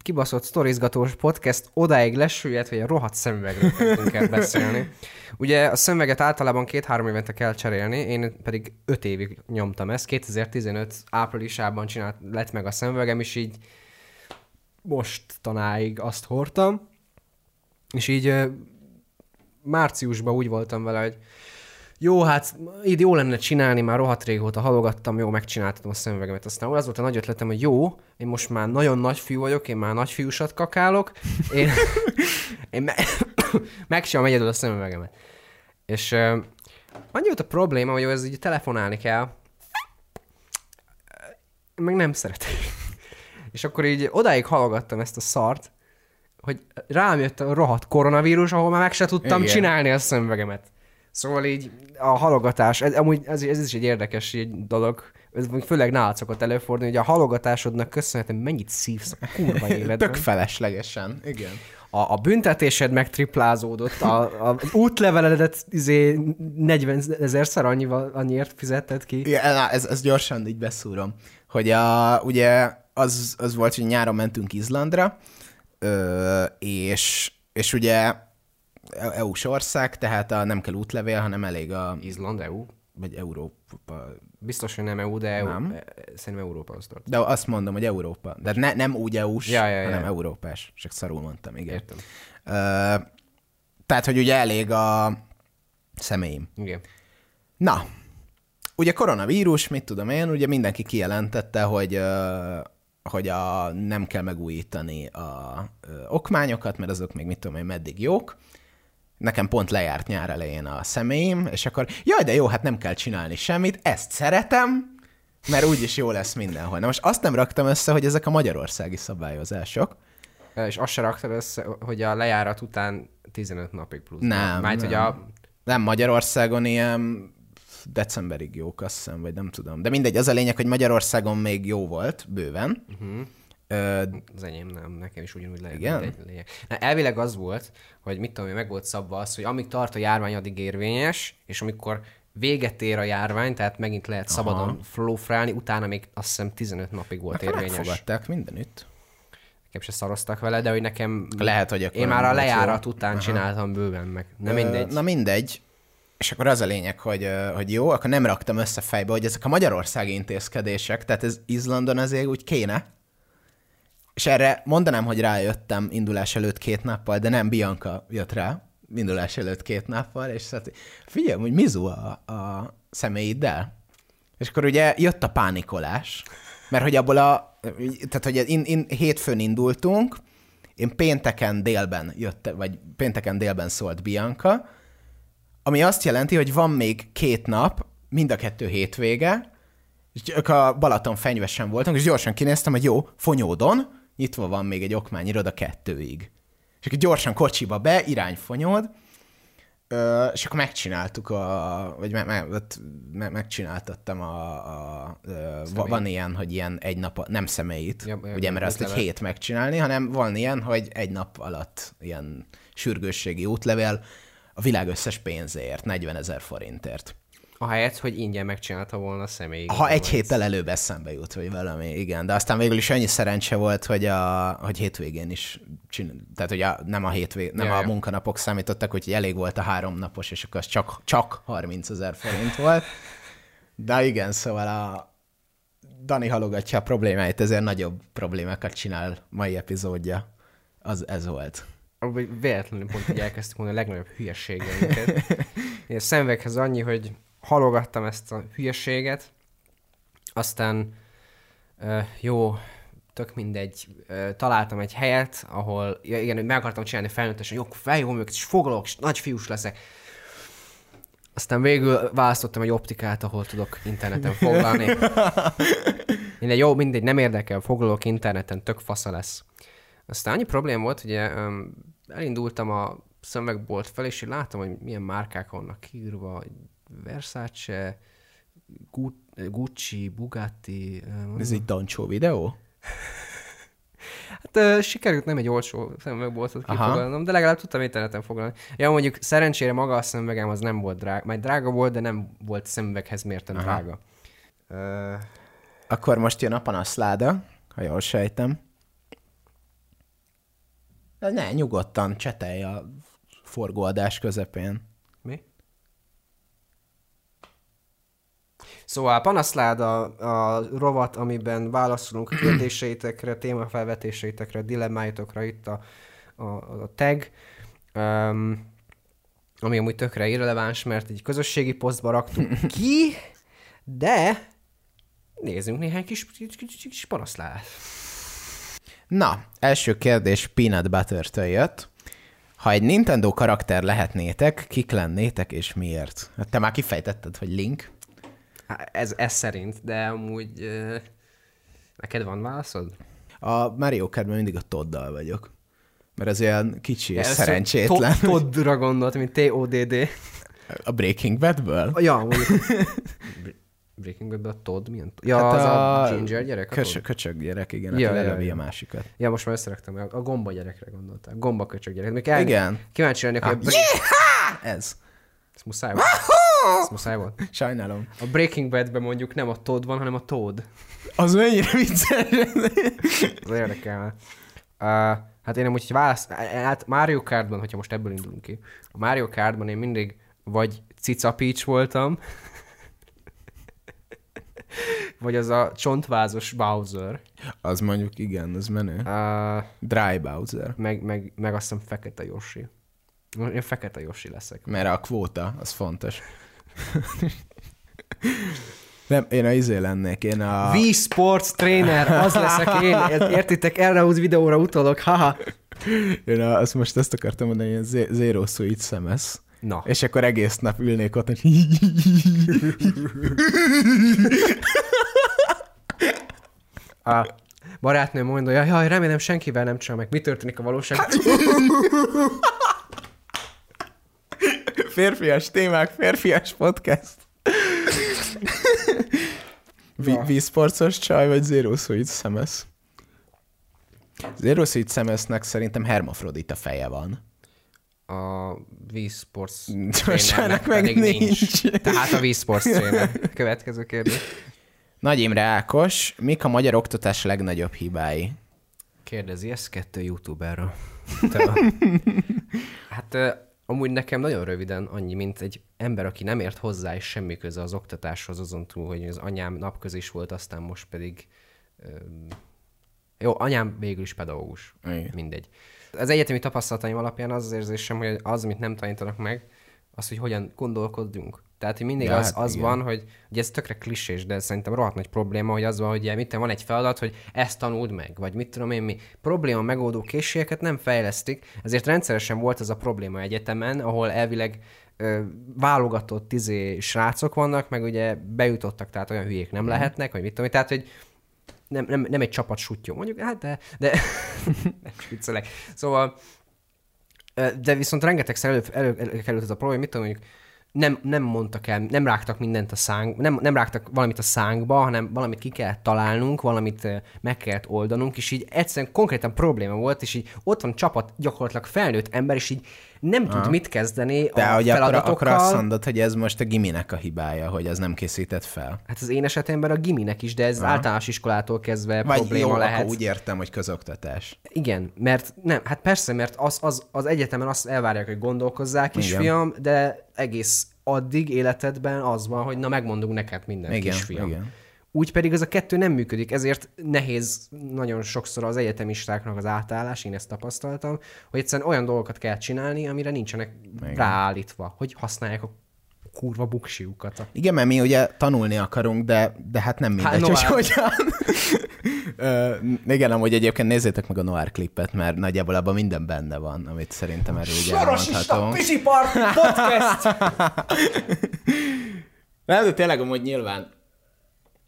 kibaszott sztorizgatós podcast odáig lesüllyedt, hogy a rohadt szemüvegről kezdünk el beszélni. Ugye a szemüveget általában két-három évente kell cserélni, én pedig öt évig nyomtam ezt. 2015 áprilisában csinált, lett meg a szemüvegem, és így most tanáig azt hordtam. És így márciusban úgy voltam vele, hogy jó, hát így jó lenne csinálni, már rohadt régóta halogattam, jó, megcsináltatom a szemüvegemet. Aztán az volt a nagy ötletem, hogy jó, én most már nagyon nagy fiú vagyok, én már nagy fiúsat kakálok, én, én me- megcsinálom egyedül a szemüvegemet. És uh, annyi volt a probléma, hogy ez így telefonálni kell, meg nem szeretek. És akkor így odáig hallgattam ezt a szart, hogy rám jött a rohadt koronavírus, ahol már meg se tudtam Igen. csinálni a szemüvegemet. Szóval így a halogatás, ez, amúgy ez, ez is egy érdekes így dolog, ez főleg nálad szokott előfordulni, hogy a halogatásodnak köszönhetően mennyit szívsz a kurva életben. Tök feleslegesen. Igen. A, a büntetésed megtriplázódott, a, a útleveledet izé 40 ezerszer annyival, annyiért fizetted ki. Igen, na, ez, ez gyorsan így beszúrom. Hogy a, ugye az, az volt, hogy nyáron mentünk Izlandra, ö, és, és ugye EU-s ország, tehát a, nem kell útlevél, hanem elég a, Izland, EU? vagy Európa, Biztos, hogy nem EU, de EU, Nem. e- szerintem Európa az tart. de azt mondom, hogy Európa. De ne, nem úgy EU-s, Ja, ja, ja. hanem európás. Csak szarul mondtam, igen. Értem. Ö, tehát, hogy ugye elég a személyim. Igen. Na, ugye koronavírus, mit tudom én, ugye mindenki kijelentette, hogy, ö, hogy a, nem kell megújítani a ö, okmányokat, mert azok még mit tudom én, meddig jók. Nekem pont lejárt nyár elején a személyim, és akkor, jaj, de jó, hát nem kell csinálni semmit, ezt szeretem, mert úgyis jó lesz mindenhol. Na most azt nem raktam össze, hogy ezek a magyarországi szabályozások. És azt se raktad össze, hogy a lejárat után 15 napig plusz. Nem, hogy nem. a... Nem, Magyarországon ilyen decemberig jók, azt hiszem, vagy nem tudom. De mindegy, az a lényeg, hogy Magyarországon még jó volt, bőven. Uh-huh. Ö, Az enyém nem, nekem is ugyanúgy lehet. Igen? mindegy, lényeg. Na, elvileg az volt, hogy mit tudom én, meg volt szabva az, hogy amíg tart a járvány, addig érvényes, és amikor véget ér a járvány, tehát megint lehet szabadon flófrálni, utána még azt hiszem 15 napig volt akkor érvényes. megfogadták mindenütt. Nekem se szaroztak vele, de hogy nekem... Lehet, hogy Én már a lejárat jó. után csináltam bőven meg. Ö, mindegy. Na mindegy. És akkor az a lényeg, hogy, hogy jó, akkor nem raktam össze fejbe, hogy ezek a magyarországi intézkedések, tehát ez Izlandon azért úgy kéne. És erre mondanám, hogy rájöttem indulás előtt két nappal, de nem Bianca jött rá indulás előtt két nappal, és szólt, figyelj, hogy mizu a, a személyiddel. És akkor ugye jött a pánikolás, mert hogy abból a, tehát hogy in, in, hétfőn indultunk, én pénteken délben jött, vagy pénteken délben szólt Bianca, ami azt jelenti, hogy van még két nap, mind a kettő hétvége, és csak a Balaton fenyvesen voltunk, és gyorsan kinéztem, hogy jó, Fonyódon, nyitva van még egy okmányiroda kettőig. És akkor gyorsan kocsiba be, irány Fonyód, Ö, és akkor megcsináltuk a, vagy me, me, me, megcsináltattam a, a ö, va- van ilyen, hogy ilyen egy nap, a- nem személyit, Ja, ugye, mert azt egy hét megcsinálni, hanem van ilyen, hogy egy nap alatt ilyen sürgősségi útlevél a világ összes pénzéért, 40 ezer forintért. Ahelyett, hogy ingyen megcsinálta volna a személyi. Ha egy héttel előbb eszembe jut, vagy valami, igen. De aztán végül is annyi szerencse volt, hogy, a, hogy hétvégén is csinál, tehát hogy a, nem a hétvég, nem Ja, a munkanapok számítottak, úgyhogy elég volt a három napos, és akkor az csak, csak 30 ezer forint volt. De igen, szóval a Dani halogatja a problémáit, ezért nagyobb problémákat csinál mai epizódja. Az ez volt. Véletlenül pont így elkezdtük mondani a legnagyobb hülyeségeinket. A szemvekhez annyi, hogy halogattam ezt a hülyeséget, aztán jó, tök mindegy, találtam egy helyet, ahol, ja, igen, meg akartam csinálni felnőttesen, jó, feljövöm őket, és foglalok, és nagy fiús leszek. Aztán végül választottam egy optikát, ahol tudok interneten foglalni. Mindegy, jó, mindegy, nem érdekel, foglalok interneten, tök fasza lesz. Aztán annyi problém volt, ugye elindultam a szemüvegbolt fel, és én láttam, hogy milyen márkák vannak kiírva, Versace, Gucci, Bugatti. Ez egy Dancsó videó? Hát uh, sikerült nem egy olcsó szemüvegboltot kifoglalnom, de legalább tudtam interneten foglalni. Ja, mondjuk szerencsére maga a szemüvegem az nem volt drága. Majd drága volt, de nem volt szemüveghez mérten Aha. drága. Uh... Akkor most jön a panaszláda, ha jól sejtem. De ne, nyugodtan, csetelj a forgóadás közepén. Szóval a panaszláda a rovat, amiben válaszolunk a kérdéseitekre, témafelvetéseitekre, dilemmáitokra itt a, a, a tag, um, ami amúgy tökre irreleváns, mert egy közösségi posztba raktuk ki, de nézzünk néhány kis, kis, kis, kis panaszlát. Na, első kérdés Peanut Butter-től jött. Ha egy Nintendo karakter lehetnétek, kik lennétek és miért? Hát te már kifejtetted, hogy Link. Ez, ez szerint, de amúgy uh, neked van válaszod? A Mario Kartban mindig a Toddal vagyok. Mert az olyan kicsi és szerencsétlen. Toddra gondolt, mint T-O-D-D. A Breaking Badből? Ja, mondjuk. Breaking Bad a Todd milyen? Ja, hát az a, a Ginger gyerek? A köcs- köcsög gyerek, igen, ja, aki ja, ja. a másikat. Ja, most már összeraktam, a gomba gyerekre gondoltál. Gomba köcsög gyerek. Még el, igen. Kíváncsi lennék, hogy... A... Yeah! Ez. Ez muszáj volt. Ez muszáj volt. Sajnálom. A Breaking Badben mondjuk nem a Todd van, hanem a Todd. Az mennyire vicces. Az érdekel. Uh, hát én amúgy, hogy válasz, hát Mario Kartban, hogyha most ebből indulunk ki, a Mario Kartban én mindig vagy Cica Peach voltam, vagy az a csontvázos Bowser. Az mondjuk igen, az menő. Uh, Dry Bowser. Meg, meg, meg azt hiszem Fekete Yoshi. Én Fekete Yoshi leszek. Mert a kvóta, az fontos. Nem, én a izé lennék, én a... V Sports Trainer, az leszek én, értitek, erre az videóra utolok, haha. Én a, azt most ezt akartam mondani, hogy Zero Suit Szemesz. Na. És akkor egész nap ülnék ott, hogy... A barátnőm mondja, jaj, remélem senkivel nem csinál meg. Mi történik a valóság? férfias témák, férfias podcast. V-sportsos csaj, vagy Zero Suit Szemesz? Zero Suit Szemesznek szerintem hermafrodita feje van a Wii Sports trénernek meg nincs. nincs. Tehát a Wii Sports tréner. Következő kérdés. Nagy Imre Ákos, mik a magyar oktatás legnagyobb hibái? Kérdezi ezt kettő youtuberra. hát amúgy nekem nagyon röviden annyi, mint egy ember, aki nem ért hozzá, és semmi köze az oktatáshoz, azon túl, hogy az anyám napközis volt, aztán most pedig... Jó, anyám végül is pedagógus. Igen. Mindegy az egyetemi tapasztalataim alapján az az érzésem, hogy az, amit nem tanítanak meg, az, hogy hogyan gondolkodjunk. Tehát, hogy mindig ja, az, hát az van, hogy ugye ez tökre klisés, de szerintem rohadt nagy probléma, hogy az van, hogy mit van egy feladat, hogy ezt tanuld meg, vagy mit tudom én mi. Probléma megoldó készségeket nem fejlesztik, ezért rendszeresen volt az a probléma egyetemen, ahol elvileg ö, válogatott izé srácok vannak, meg ugye bejutottak, tehát olyan hülyék nem mm. lehetnek, vagy mit tudom én. Tehát, hogy nem, nem, nem egy csapat sutyó, mondjuk, hát de, de viccelek. Szóval, de viszont rengetegszer elő, elő, elő, elő ez a probléma, mit tudom, mondjuk, nem, nem mondtak el, nem rágtak mindent a szánk, nem, nem rágtak valamit a szánkba, hanem valamit ki kellett találnunk, valamit meg kellett oldanunk, és így egyszerűen konkrétan probléma volt, és így ott van csapat, gyakorlatilag felnőtt ember, és így nem Aha. tud mit kezdeni De a hogy feladatokkal. Akkor, akkor azt mondod, hogy ez most a giminek a hibája, hogy ez nem készített fel. Hát az én esetemben a giminek is, de ez Aha. általános iskolától kezdve Vagy probléma jó, lehet. Akkor úgy értem, hogy közoktatás. Igen, mert nem, hát persze, mert az, az, az egyetemen azt elvárják, hogy gondolkozzák is, fiam, de egész addig életedben az van, hogy na megmondunk neked minden Igen, kisfiam. igen. Úgy pedig ez a kettő nem működik, ezért nehéz nagyon sokszor az egyetemistáknak az átállás, én ezt tapasztaltam, hogy egyszerűen olyan dolgokat kell csinálni, amire nincsenek Igen. ráállítva, hogy használják a kurva buksiukat. Igen, mert mi ugye tanulni akarunk, de, de hát nem mindegy, no, hogy hát. hogyan. Ö, igen, amúgy egyébként nézzétek meg a Noir klipet, mert nagyjából abban minden benne van, amit szerintem erről ugye elmondhatunk. Pisipart podcast! Nem, de tényleg amúgy nyilván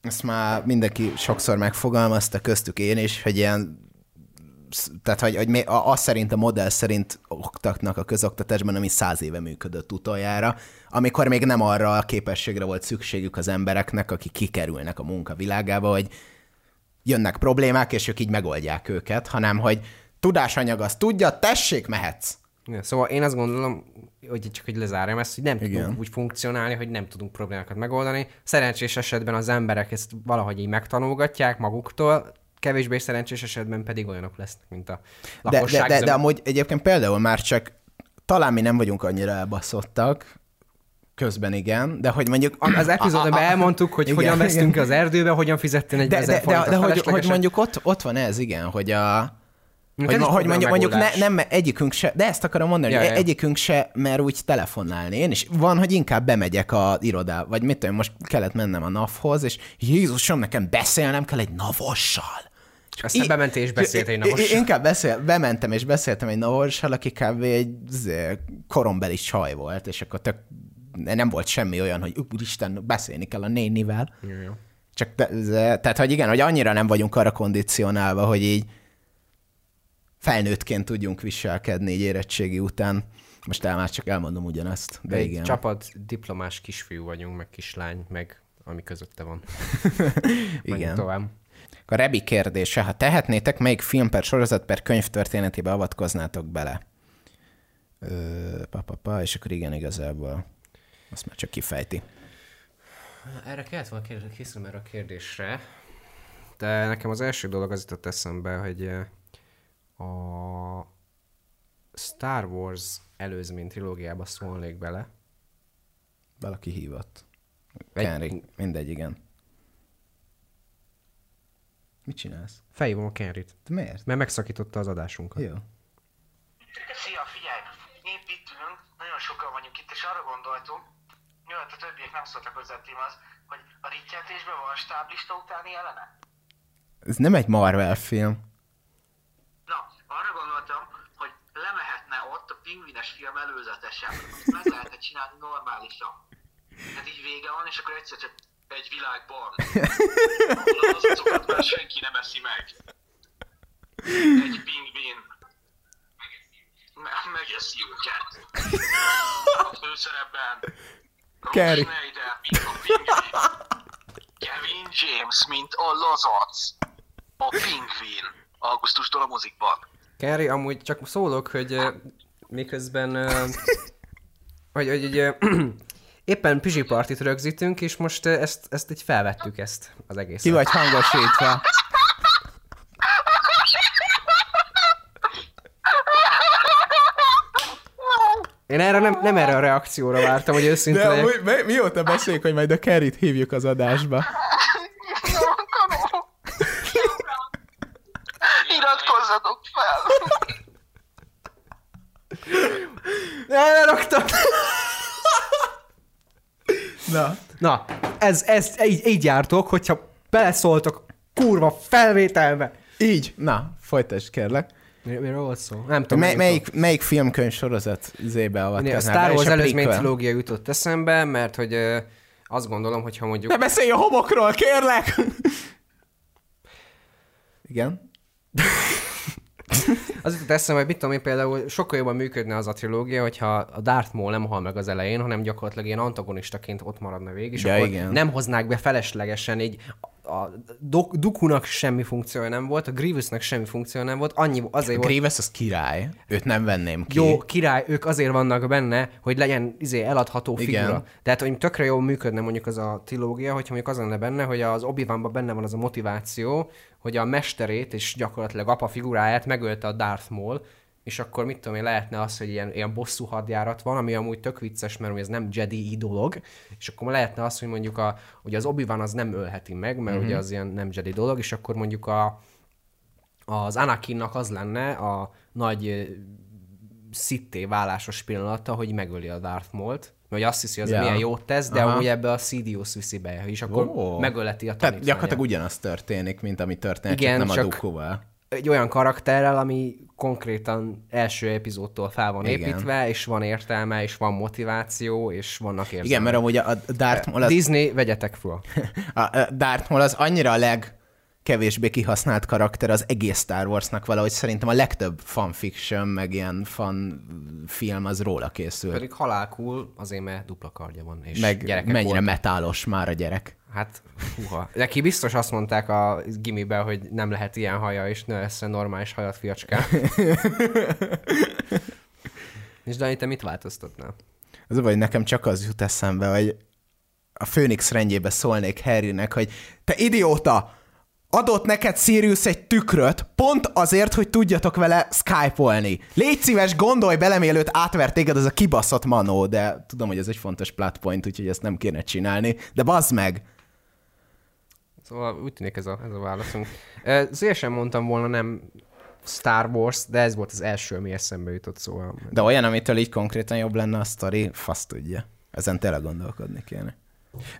ezt már mindenki sokszor megfogalmazta, köztük én is, hogy ilyen tehát, hogy, hogy az szerint, a modell szerint oktatnak a közoktatásban, ami száz éve működött utoljára, amikor még nem arra a képességre volt szükségük az embereknek, akik kikerülnek a munka világába, hogy jönnek problémák, és ők így megoldják őket, hanem hogy tudásanyag azt tudja, tessék, mehetsz. Ja, szóval én azt gondolom, hogy csak hogy lezárjam ezt, hogy nem Igen. tudunk úgy funkcionálni, hogy nem tudunk problémákat megoldani. Szerencsés esetben az emberek ezt valahogy így megtanulgatják maguktól, kevésbé szerencsés esetben pedig olyanok lesznek, mint a De, de, lakosság. de, de zöme- amúgy egyébként például már csak talán mi nem vagyunk annyira elbaszottak, közben igen, de hogy mondjuk... az epizódban elmondtuk, hogy Igen, hogyan igen. vesztünk az erdőbe, hogyan fizettél egy de, de, de, forintot de hogy, hogy mondjuk ott, ott van ez, igen, hogy a... Hogy, ma- hogy mondjuk, mondjuk ne, nem egyikünk se, de ezt akarom mondani, Ja, hogy ja. egyikünk se mer úgy telefonálni. Én is van, hogy inkább bemegyek a irodába, vagy mit tudom, most kellett mennem a NAV-hoz, és Jézusom, nekem beszélnem kell egy navossal. Aztán I- bementél és beszéltél egy navossal. Inkább beszél, bementem és beszéltem egy navossal, aki kb. egy korombeli csaj volt, és akkor tök, nem volt semmi olyan, hogy úristen, beszélni kell a nénivel. Jó, jó. Csak te, ze- tehát, hogy igen, hogy annyira nem vagyunk arra kondicionálva, hogy így felnőttként tudjunk viselkedni így érettségi után. Most el már csak elmondom ugyanazt, de Egy igen. csapat diplomás kisfiú vagyunk, meg kislány, meg ami közötte van. Igen. tovább. A Rebi kérdése, ha tehetnétek, melyik film per sorozat per könyv történetébe avatkoznátok bele? Ö, pa, pa, pa, és akkor igen, igazából. Azt már csak kifejti. Erre kellett volna kérdezni, készülöm erre a kérdésre. De nekem az első dolog az jutott eszembe, hogy a Star Wars előzmény trilógiába szólnék bele. Valaki hívott. Egy- Henry, mindegy, igen. Mit csinálsz? Felhívom a Kenrit, Te miért? mert megszakította az adásunkat. Jó. Szia, figyelj! Épp itt ülünk, nagyon sokan vagyunk itt, és arra gondoltunk, miatt a többiek nem szóltak hozzá a témához, hogy a rityeltésben van stáblista utáni jelene? Ez nem egy Marvel film. Arra gondoltam, hogy lemehetne ott a pingvines film előzetesen. Azt meg lehetne csinálni normálisan. Hát így vége van, és akkor egyszer csak egy világban. Ahol az azokat már senki nem eszi meg. Egy pingvin. Me- megeszi őket. A főszerepben Kerry. Schneider, mint a pingvin. Kevin James, mint a lazac. A pingvin. Augusztustól a mozikban. Kenri, amúgy csak szólok, hogy eh, miközben eh, hogy, hogy, eh, éppen Pizsi partit rögzítünk, és most eh, ezt, ezt így felvettük ezt az egészet. Ki vagy hangosítva. Én erre nem, nem erre a reakcióra vártam, hogy őszinte De legyek. amúgy, mi, mióta beszéljük, hogy majd a Kerrit hívjuk az adásba? Na. Ez, ez így, így jártok, hogyha beleszóltok kurva felvételbe. Így. Na, folytasd kérlek. Mir- Miről volt szó? Nem tudom. Mely, melyik, melyik filmkönyv sorozat zébe tudom. A avatkoznál Star Wars előzmény trilógia jutott eszembe, mert hogy ö, azt gondolom, hogy ha mondjuk... Ne beszélj a homokról, kérlek! Igen? Az jutott eszembe, hogy mit tudom én például sokkal jobban működne az a trilógia, hogyha a Darth Maul nem hal meg az elején, hanem gyakorlatilag ilyen antagonistaként ott maradna végig, és Ja, akkor igen. nem hoznák be feleslegesen így a Dok- Dookunak semmi funkciója nem volt, a Grievousnak semmi funkciója nem volt, annyi azért volt, Grievous az király. Őt nem venném ki. Jó, király, ők azért vannak benne, hogy legyen izé eladható Igen. figura. Tehát, hogy tökre jól működne mondjuk az a trilógia, hogyha mondjuk az lenne benne, hogy az obi benne van az a motiváció, hogy a mesterét és gyakorlatilag apa figuráját megölte a Darth Maul, és akkor mit tudom én, lehetne az, hogy ilyen, ilyen bosszú hadjárat van, ami amúgy tök vicces, mert ez nem Jedi dolog, és akkor lehetne az, hogy mondjuk a, hogy az obi az nem ölheti meg, mert uh-huh. ugye az ilyen nem Jedi dolog, és akkor mondjuk a, az Anakinnak az lenne a nagy szitté válásos pillanata, hogy megöli a Darth Maul-t, vagy azt hiszi, hogy az ja. milyen jót tesz, de Aha. amúgy ebbe a Sidious viszi be, és akkor oh. megöleti a Tehát gyakorlatilag ugyanaz történik, mint ami történik, Igen, csak nem csak a Dookuval. Egy olyan karakterrel, ami konkrétan első epizódtól fel van Igen. építve, és van értelme, és van motiváció, és vannak érzelmek. Igen, mert amúgy a Darth Maul... Az... Disney, vegyetek fel. A Darth Maul az annyira a leg kevésbé kihasznált karakter az egész Star Warsnak valahogy szerintem a legtöbb fanfiction, meg ilyen fan film az róla készül. Pedig halálkul, azért mert dupla kardja van. És meg mennyire voltak. metálos már a gyerek. Hát, huha. Neki biztos azt mondták a gimibe, hogy nem lehet ilyen haja, és ne lesz normális hajat fiacskán. és Dani, te mit változtatnál? Az a baj, nekem csak az jut eszembe, hogy a Főnix rendjébe szólnék Harrynek, hogy te idióta! Adott neked Sirius egy tükröt, pont azért, hogy tudjatok vele skype-olni. Légy szíves, gondolj bele, mielőtt átvert téged ez a kibaszott manó, de tudom, hogy ez egy fontos plotpoint, úgyhogy ezt nem kéne csinálni, de bazd meg! Szóval úgy tűnik ez a, ez a válaszunk. Szívesen mondtam volna nem Star Wars, de ez volt az első, ami eszembe jutott, szóval... De olyan, amitől így konkrétan jobb lenne a sztori, fasz tudja. Ezen tényleg gondolkodni kéne.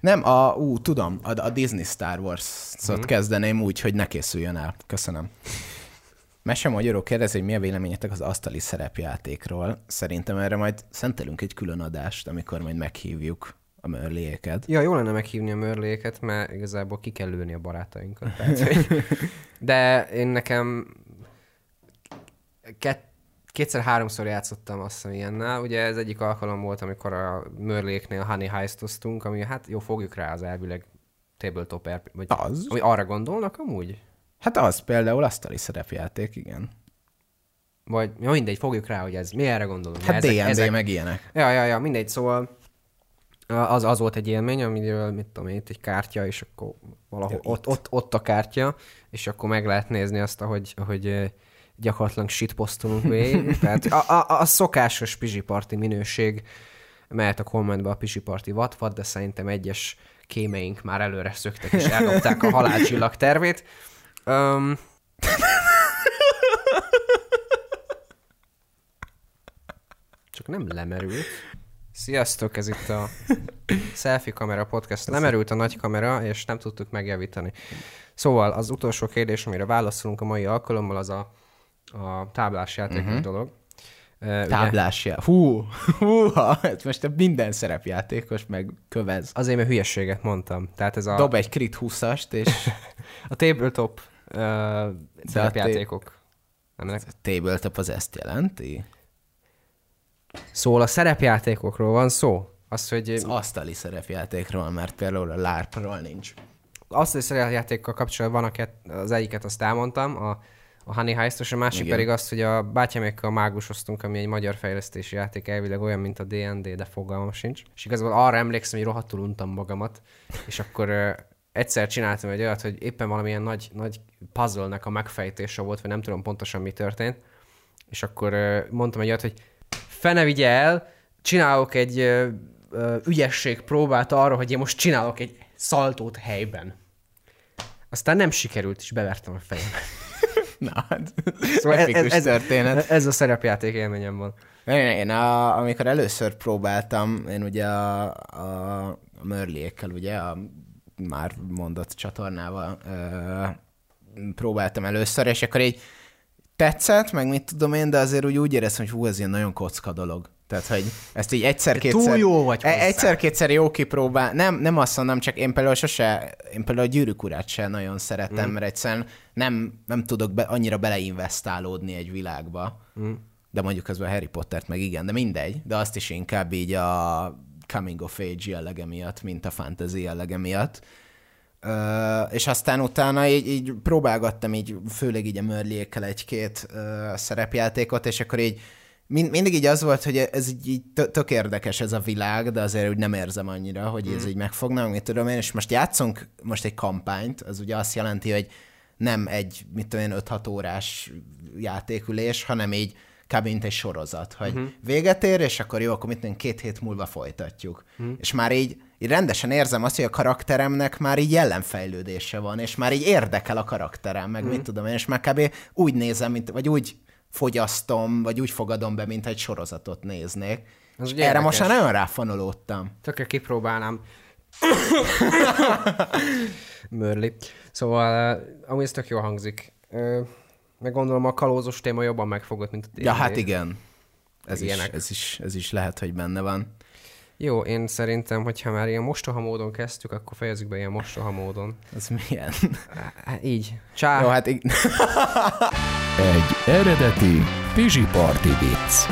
Nem, a, ú, tudom, a, a Disney Star Wars-ot mm. kezdeném úgy, hogy ne készüljön el. Köszönöm. Mese Magyaró kérdezi, hogy mi a véleményetek az asztali szerepjátékról. Szerintem erre majd szentelünk egy külön adást, amikor majd meghívjuk a mörléket. Ja, jó lenne meghívni a mörléket, mert igazából ki kell lőni a barátainkat. Tehát, hogy... De én nekem kett, kétszer-háromszor játszottam azt hiszem ilyennel. Ugye ez egyik alkalom volt, amikor a Mörléknél Honey heistoztunk, ami hát jó, fogjuk rá az elvileg tabletop RP, vagy az? Ami arra gondolnak amúgy? Hát az például asztali szerepjáték, igen. Vagy, ja mindegy, fogjuk rá, hogy ez mi erre gondolunk. Hát D&D ezek... meg ilyenek. Ja, ja, ja, mindegy, szóval az, az volt egy élmény, amiről, mit tudom én, itt egy kártya, és akkor valahol ott, ott, ott, a kártya, és akkor meg lehet nézni azt, ahogy, ahogy gyakorlatilag shitposztolunk végig. Tehát a, a, a szokásos pizsiparti minőség mehet a kommentbe a pizsiparti vatvat, de szerintem egyes kémeink már előre szöktek és eldobták a halálcsillag tervét. Um, csak nem lemerült. Sziasztok, ez itt a Selfie Kamera Podcast. Lemerült a nagy kamera, és nem tudtuk megjavítani. Szóval az utolsó kérdés, amire válaszolunk a mai alkalommal, az a a táblás játék uh-huh. dolog. Uh, táblás játék. Hú, húha, hát most minden szerepjátékos meg kövez. Azért, mert hülyességet mondtam. Tehát ez a... Dob egy crit 20-ast, és... a tabletop uh, szerepjátékok. Nem a tabletop az ezt jelenti? Szóval a szerepjátékokról van szó? Az, hogy... Az asztali szerepjátékról, mert például a LARP-ról nincs. Asztali szerepjátékkal kapcsolatban van a az egyiket azt elmondtam, a a Honey heist és a másik Igen. pedig az, hogy a bátyámékkal mágusoztunk, ami egy magyar fejlesztési játék, elvileg olyan, mint a D&D, de fogalmam sincs. És igazából arra emlékszem, hogy rohadtul untam magamat, és akkor egyszer csináltam egy olyat, hogy éppen valamilyen nagy, nagy puzzle-nek a megfejtése volt, vagy nem tudom pontosan mi történt, és akkor mondtam egy olyat, hogy fene vigye el, csinálok egy ügyesség próbát arra, hogy én most csinálok egy szaltót helyben. Aztán nem sikerült, és bevertem a fejembe. Na, hát, szóval ez, ez, történet. Ez a szerepjáték élményem van. Én, én a, amikor először próbáltam, én ugye a, a, a Mörliékkel, ugye, a már mondott csatornával ö, próbáltam először, és akkor így tetszett, meg mit tudom én, de azért úgy, úgy éreztem, hogy hú, ez ilyen nagyon kocka dolog. Tehát, hogy ezt így egyszer-kétszer... Jó vagy hozzá. Egyszer-kétszer jó kipróbál. Nem, nem azt mondom, csak én például sose, én például a gyűrűk urát sem nagyon szeretem, mm. mert egyszerűen nem, nem tudok be, annyira beleinvestálódni egy világba. Mm. De mondjuk közben a Harry Pottert meg igen, de mindegy. De azt is inkább így a coming of age jellege miatt, mint a fantasy jellege miatt. Uh, és aztán utána így, így próbálgattam így, főleg így a Mörliékkel egy-két szerepjátékot, és akkor így mind, mindig így az volt, hogy ez így, így tök érdekes ez a világ, de azért úgy nem érzem annyira, hogy mm. ez így megfogna, mit tudom én, és most játszunk most egy kampányt, az ugye azt jelenti, hogy nem egy, mit tudom én, 5-6 órás játékülés, hanem így kb. mint egy sorozat, hogy uh-huh. véget ér, és akkor jó, akkor mit mondjuk, két hét múlva folytatjuk. Uh-huh. És már így, így rendesen érzem azt, hogy a karakteremnek már így jelenfejlődése van, és már így érdekel a karakterem, meg uh-huh. mit tudom én, és már kb. úgy nézem, mint, vagy úgy fogyasztom, vagy úgy fogadom be, mint egy sorozatot néznék. Ez Erre érdekes. most már nagyon ráfanolódtam. Tökre kipróbálnám. Mörli. Szóval, uh, amúgy ez tök jól hangzik. Uh, meg gondolom a kalózos téma jobban megfogott, mint a tényleg. Ja, hát igen. Ez is, ez, is, ez is lehet, hogy benne van. Jó, én szerintem, hogyha már ilyen mostoha módon kezdtük, akkor fejezzük be ilyen mostoha módon. Ez milyen? Így. Csá. Jó, hát így... Egy eredeti Pizsi Party vicc.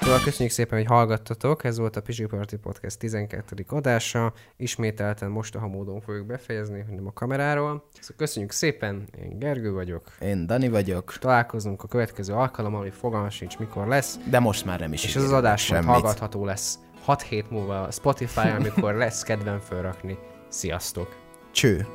Szóval köszönjük szépen, hogy hallgattatok. Ez volt a Pizsi Party Podcast 12. adása. Ismételten most a módon fogjuk befejezni, hogy nem a kameráról. Szóval köszönjük szépen, én Gergő vagyok. Én Dani vagyok. Találkozunk a következő alkalommal, hogy fogalmas sincs mikor lesz. De most már nem is. És ez az adás semmit. hallgatható lesz 6 hét múlva Spotify, amikor lesz kedven felrakni. Sziasztok! Cső!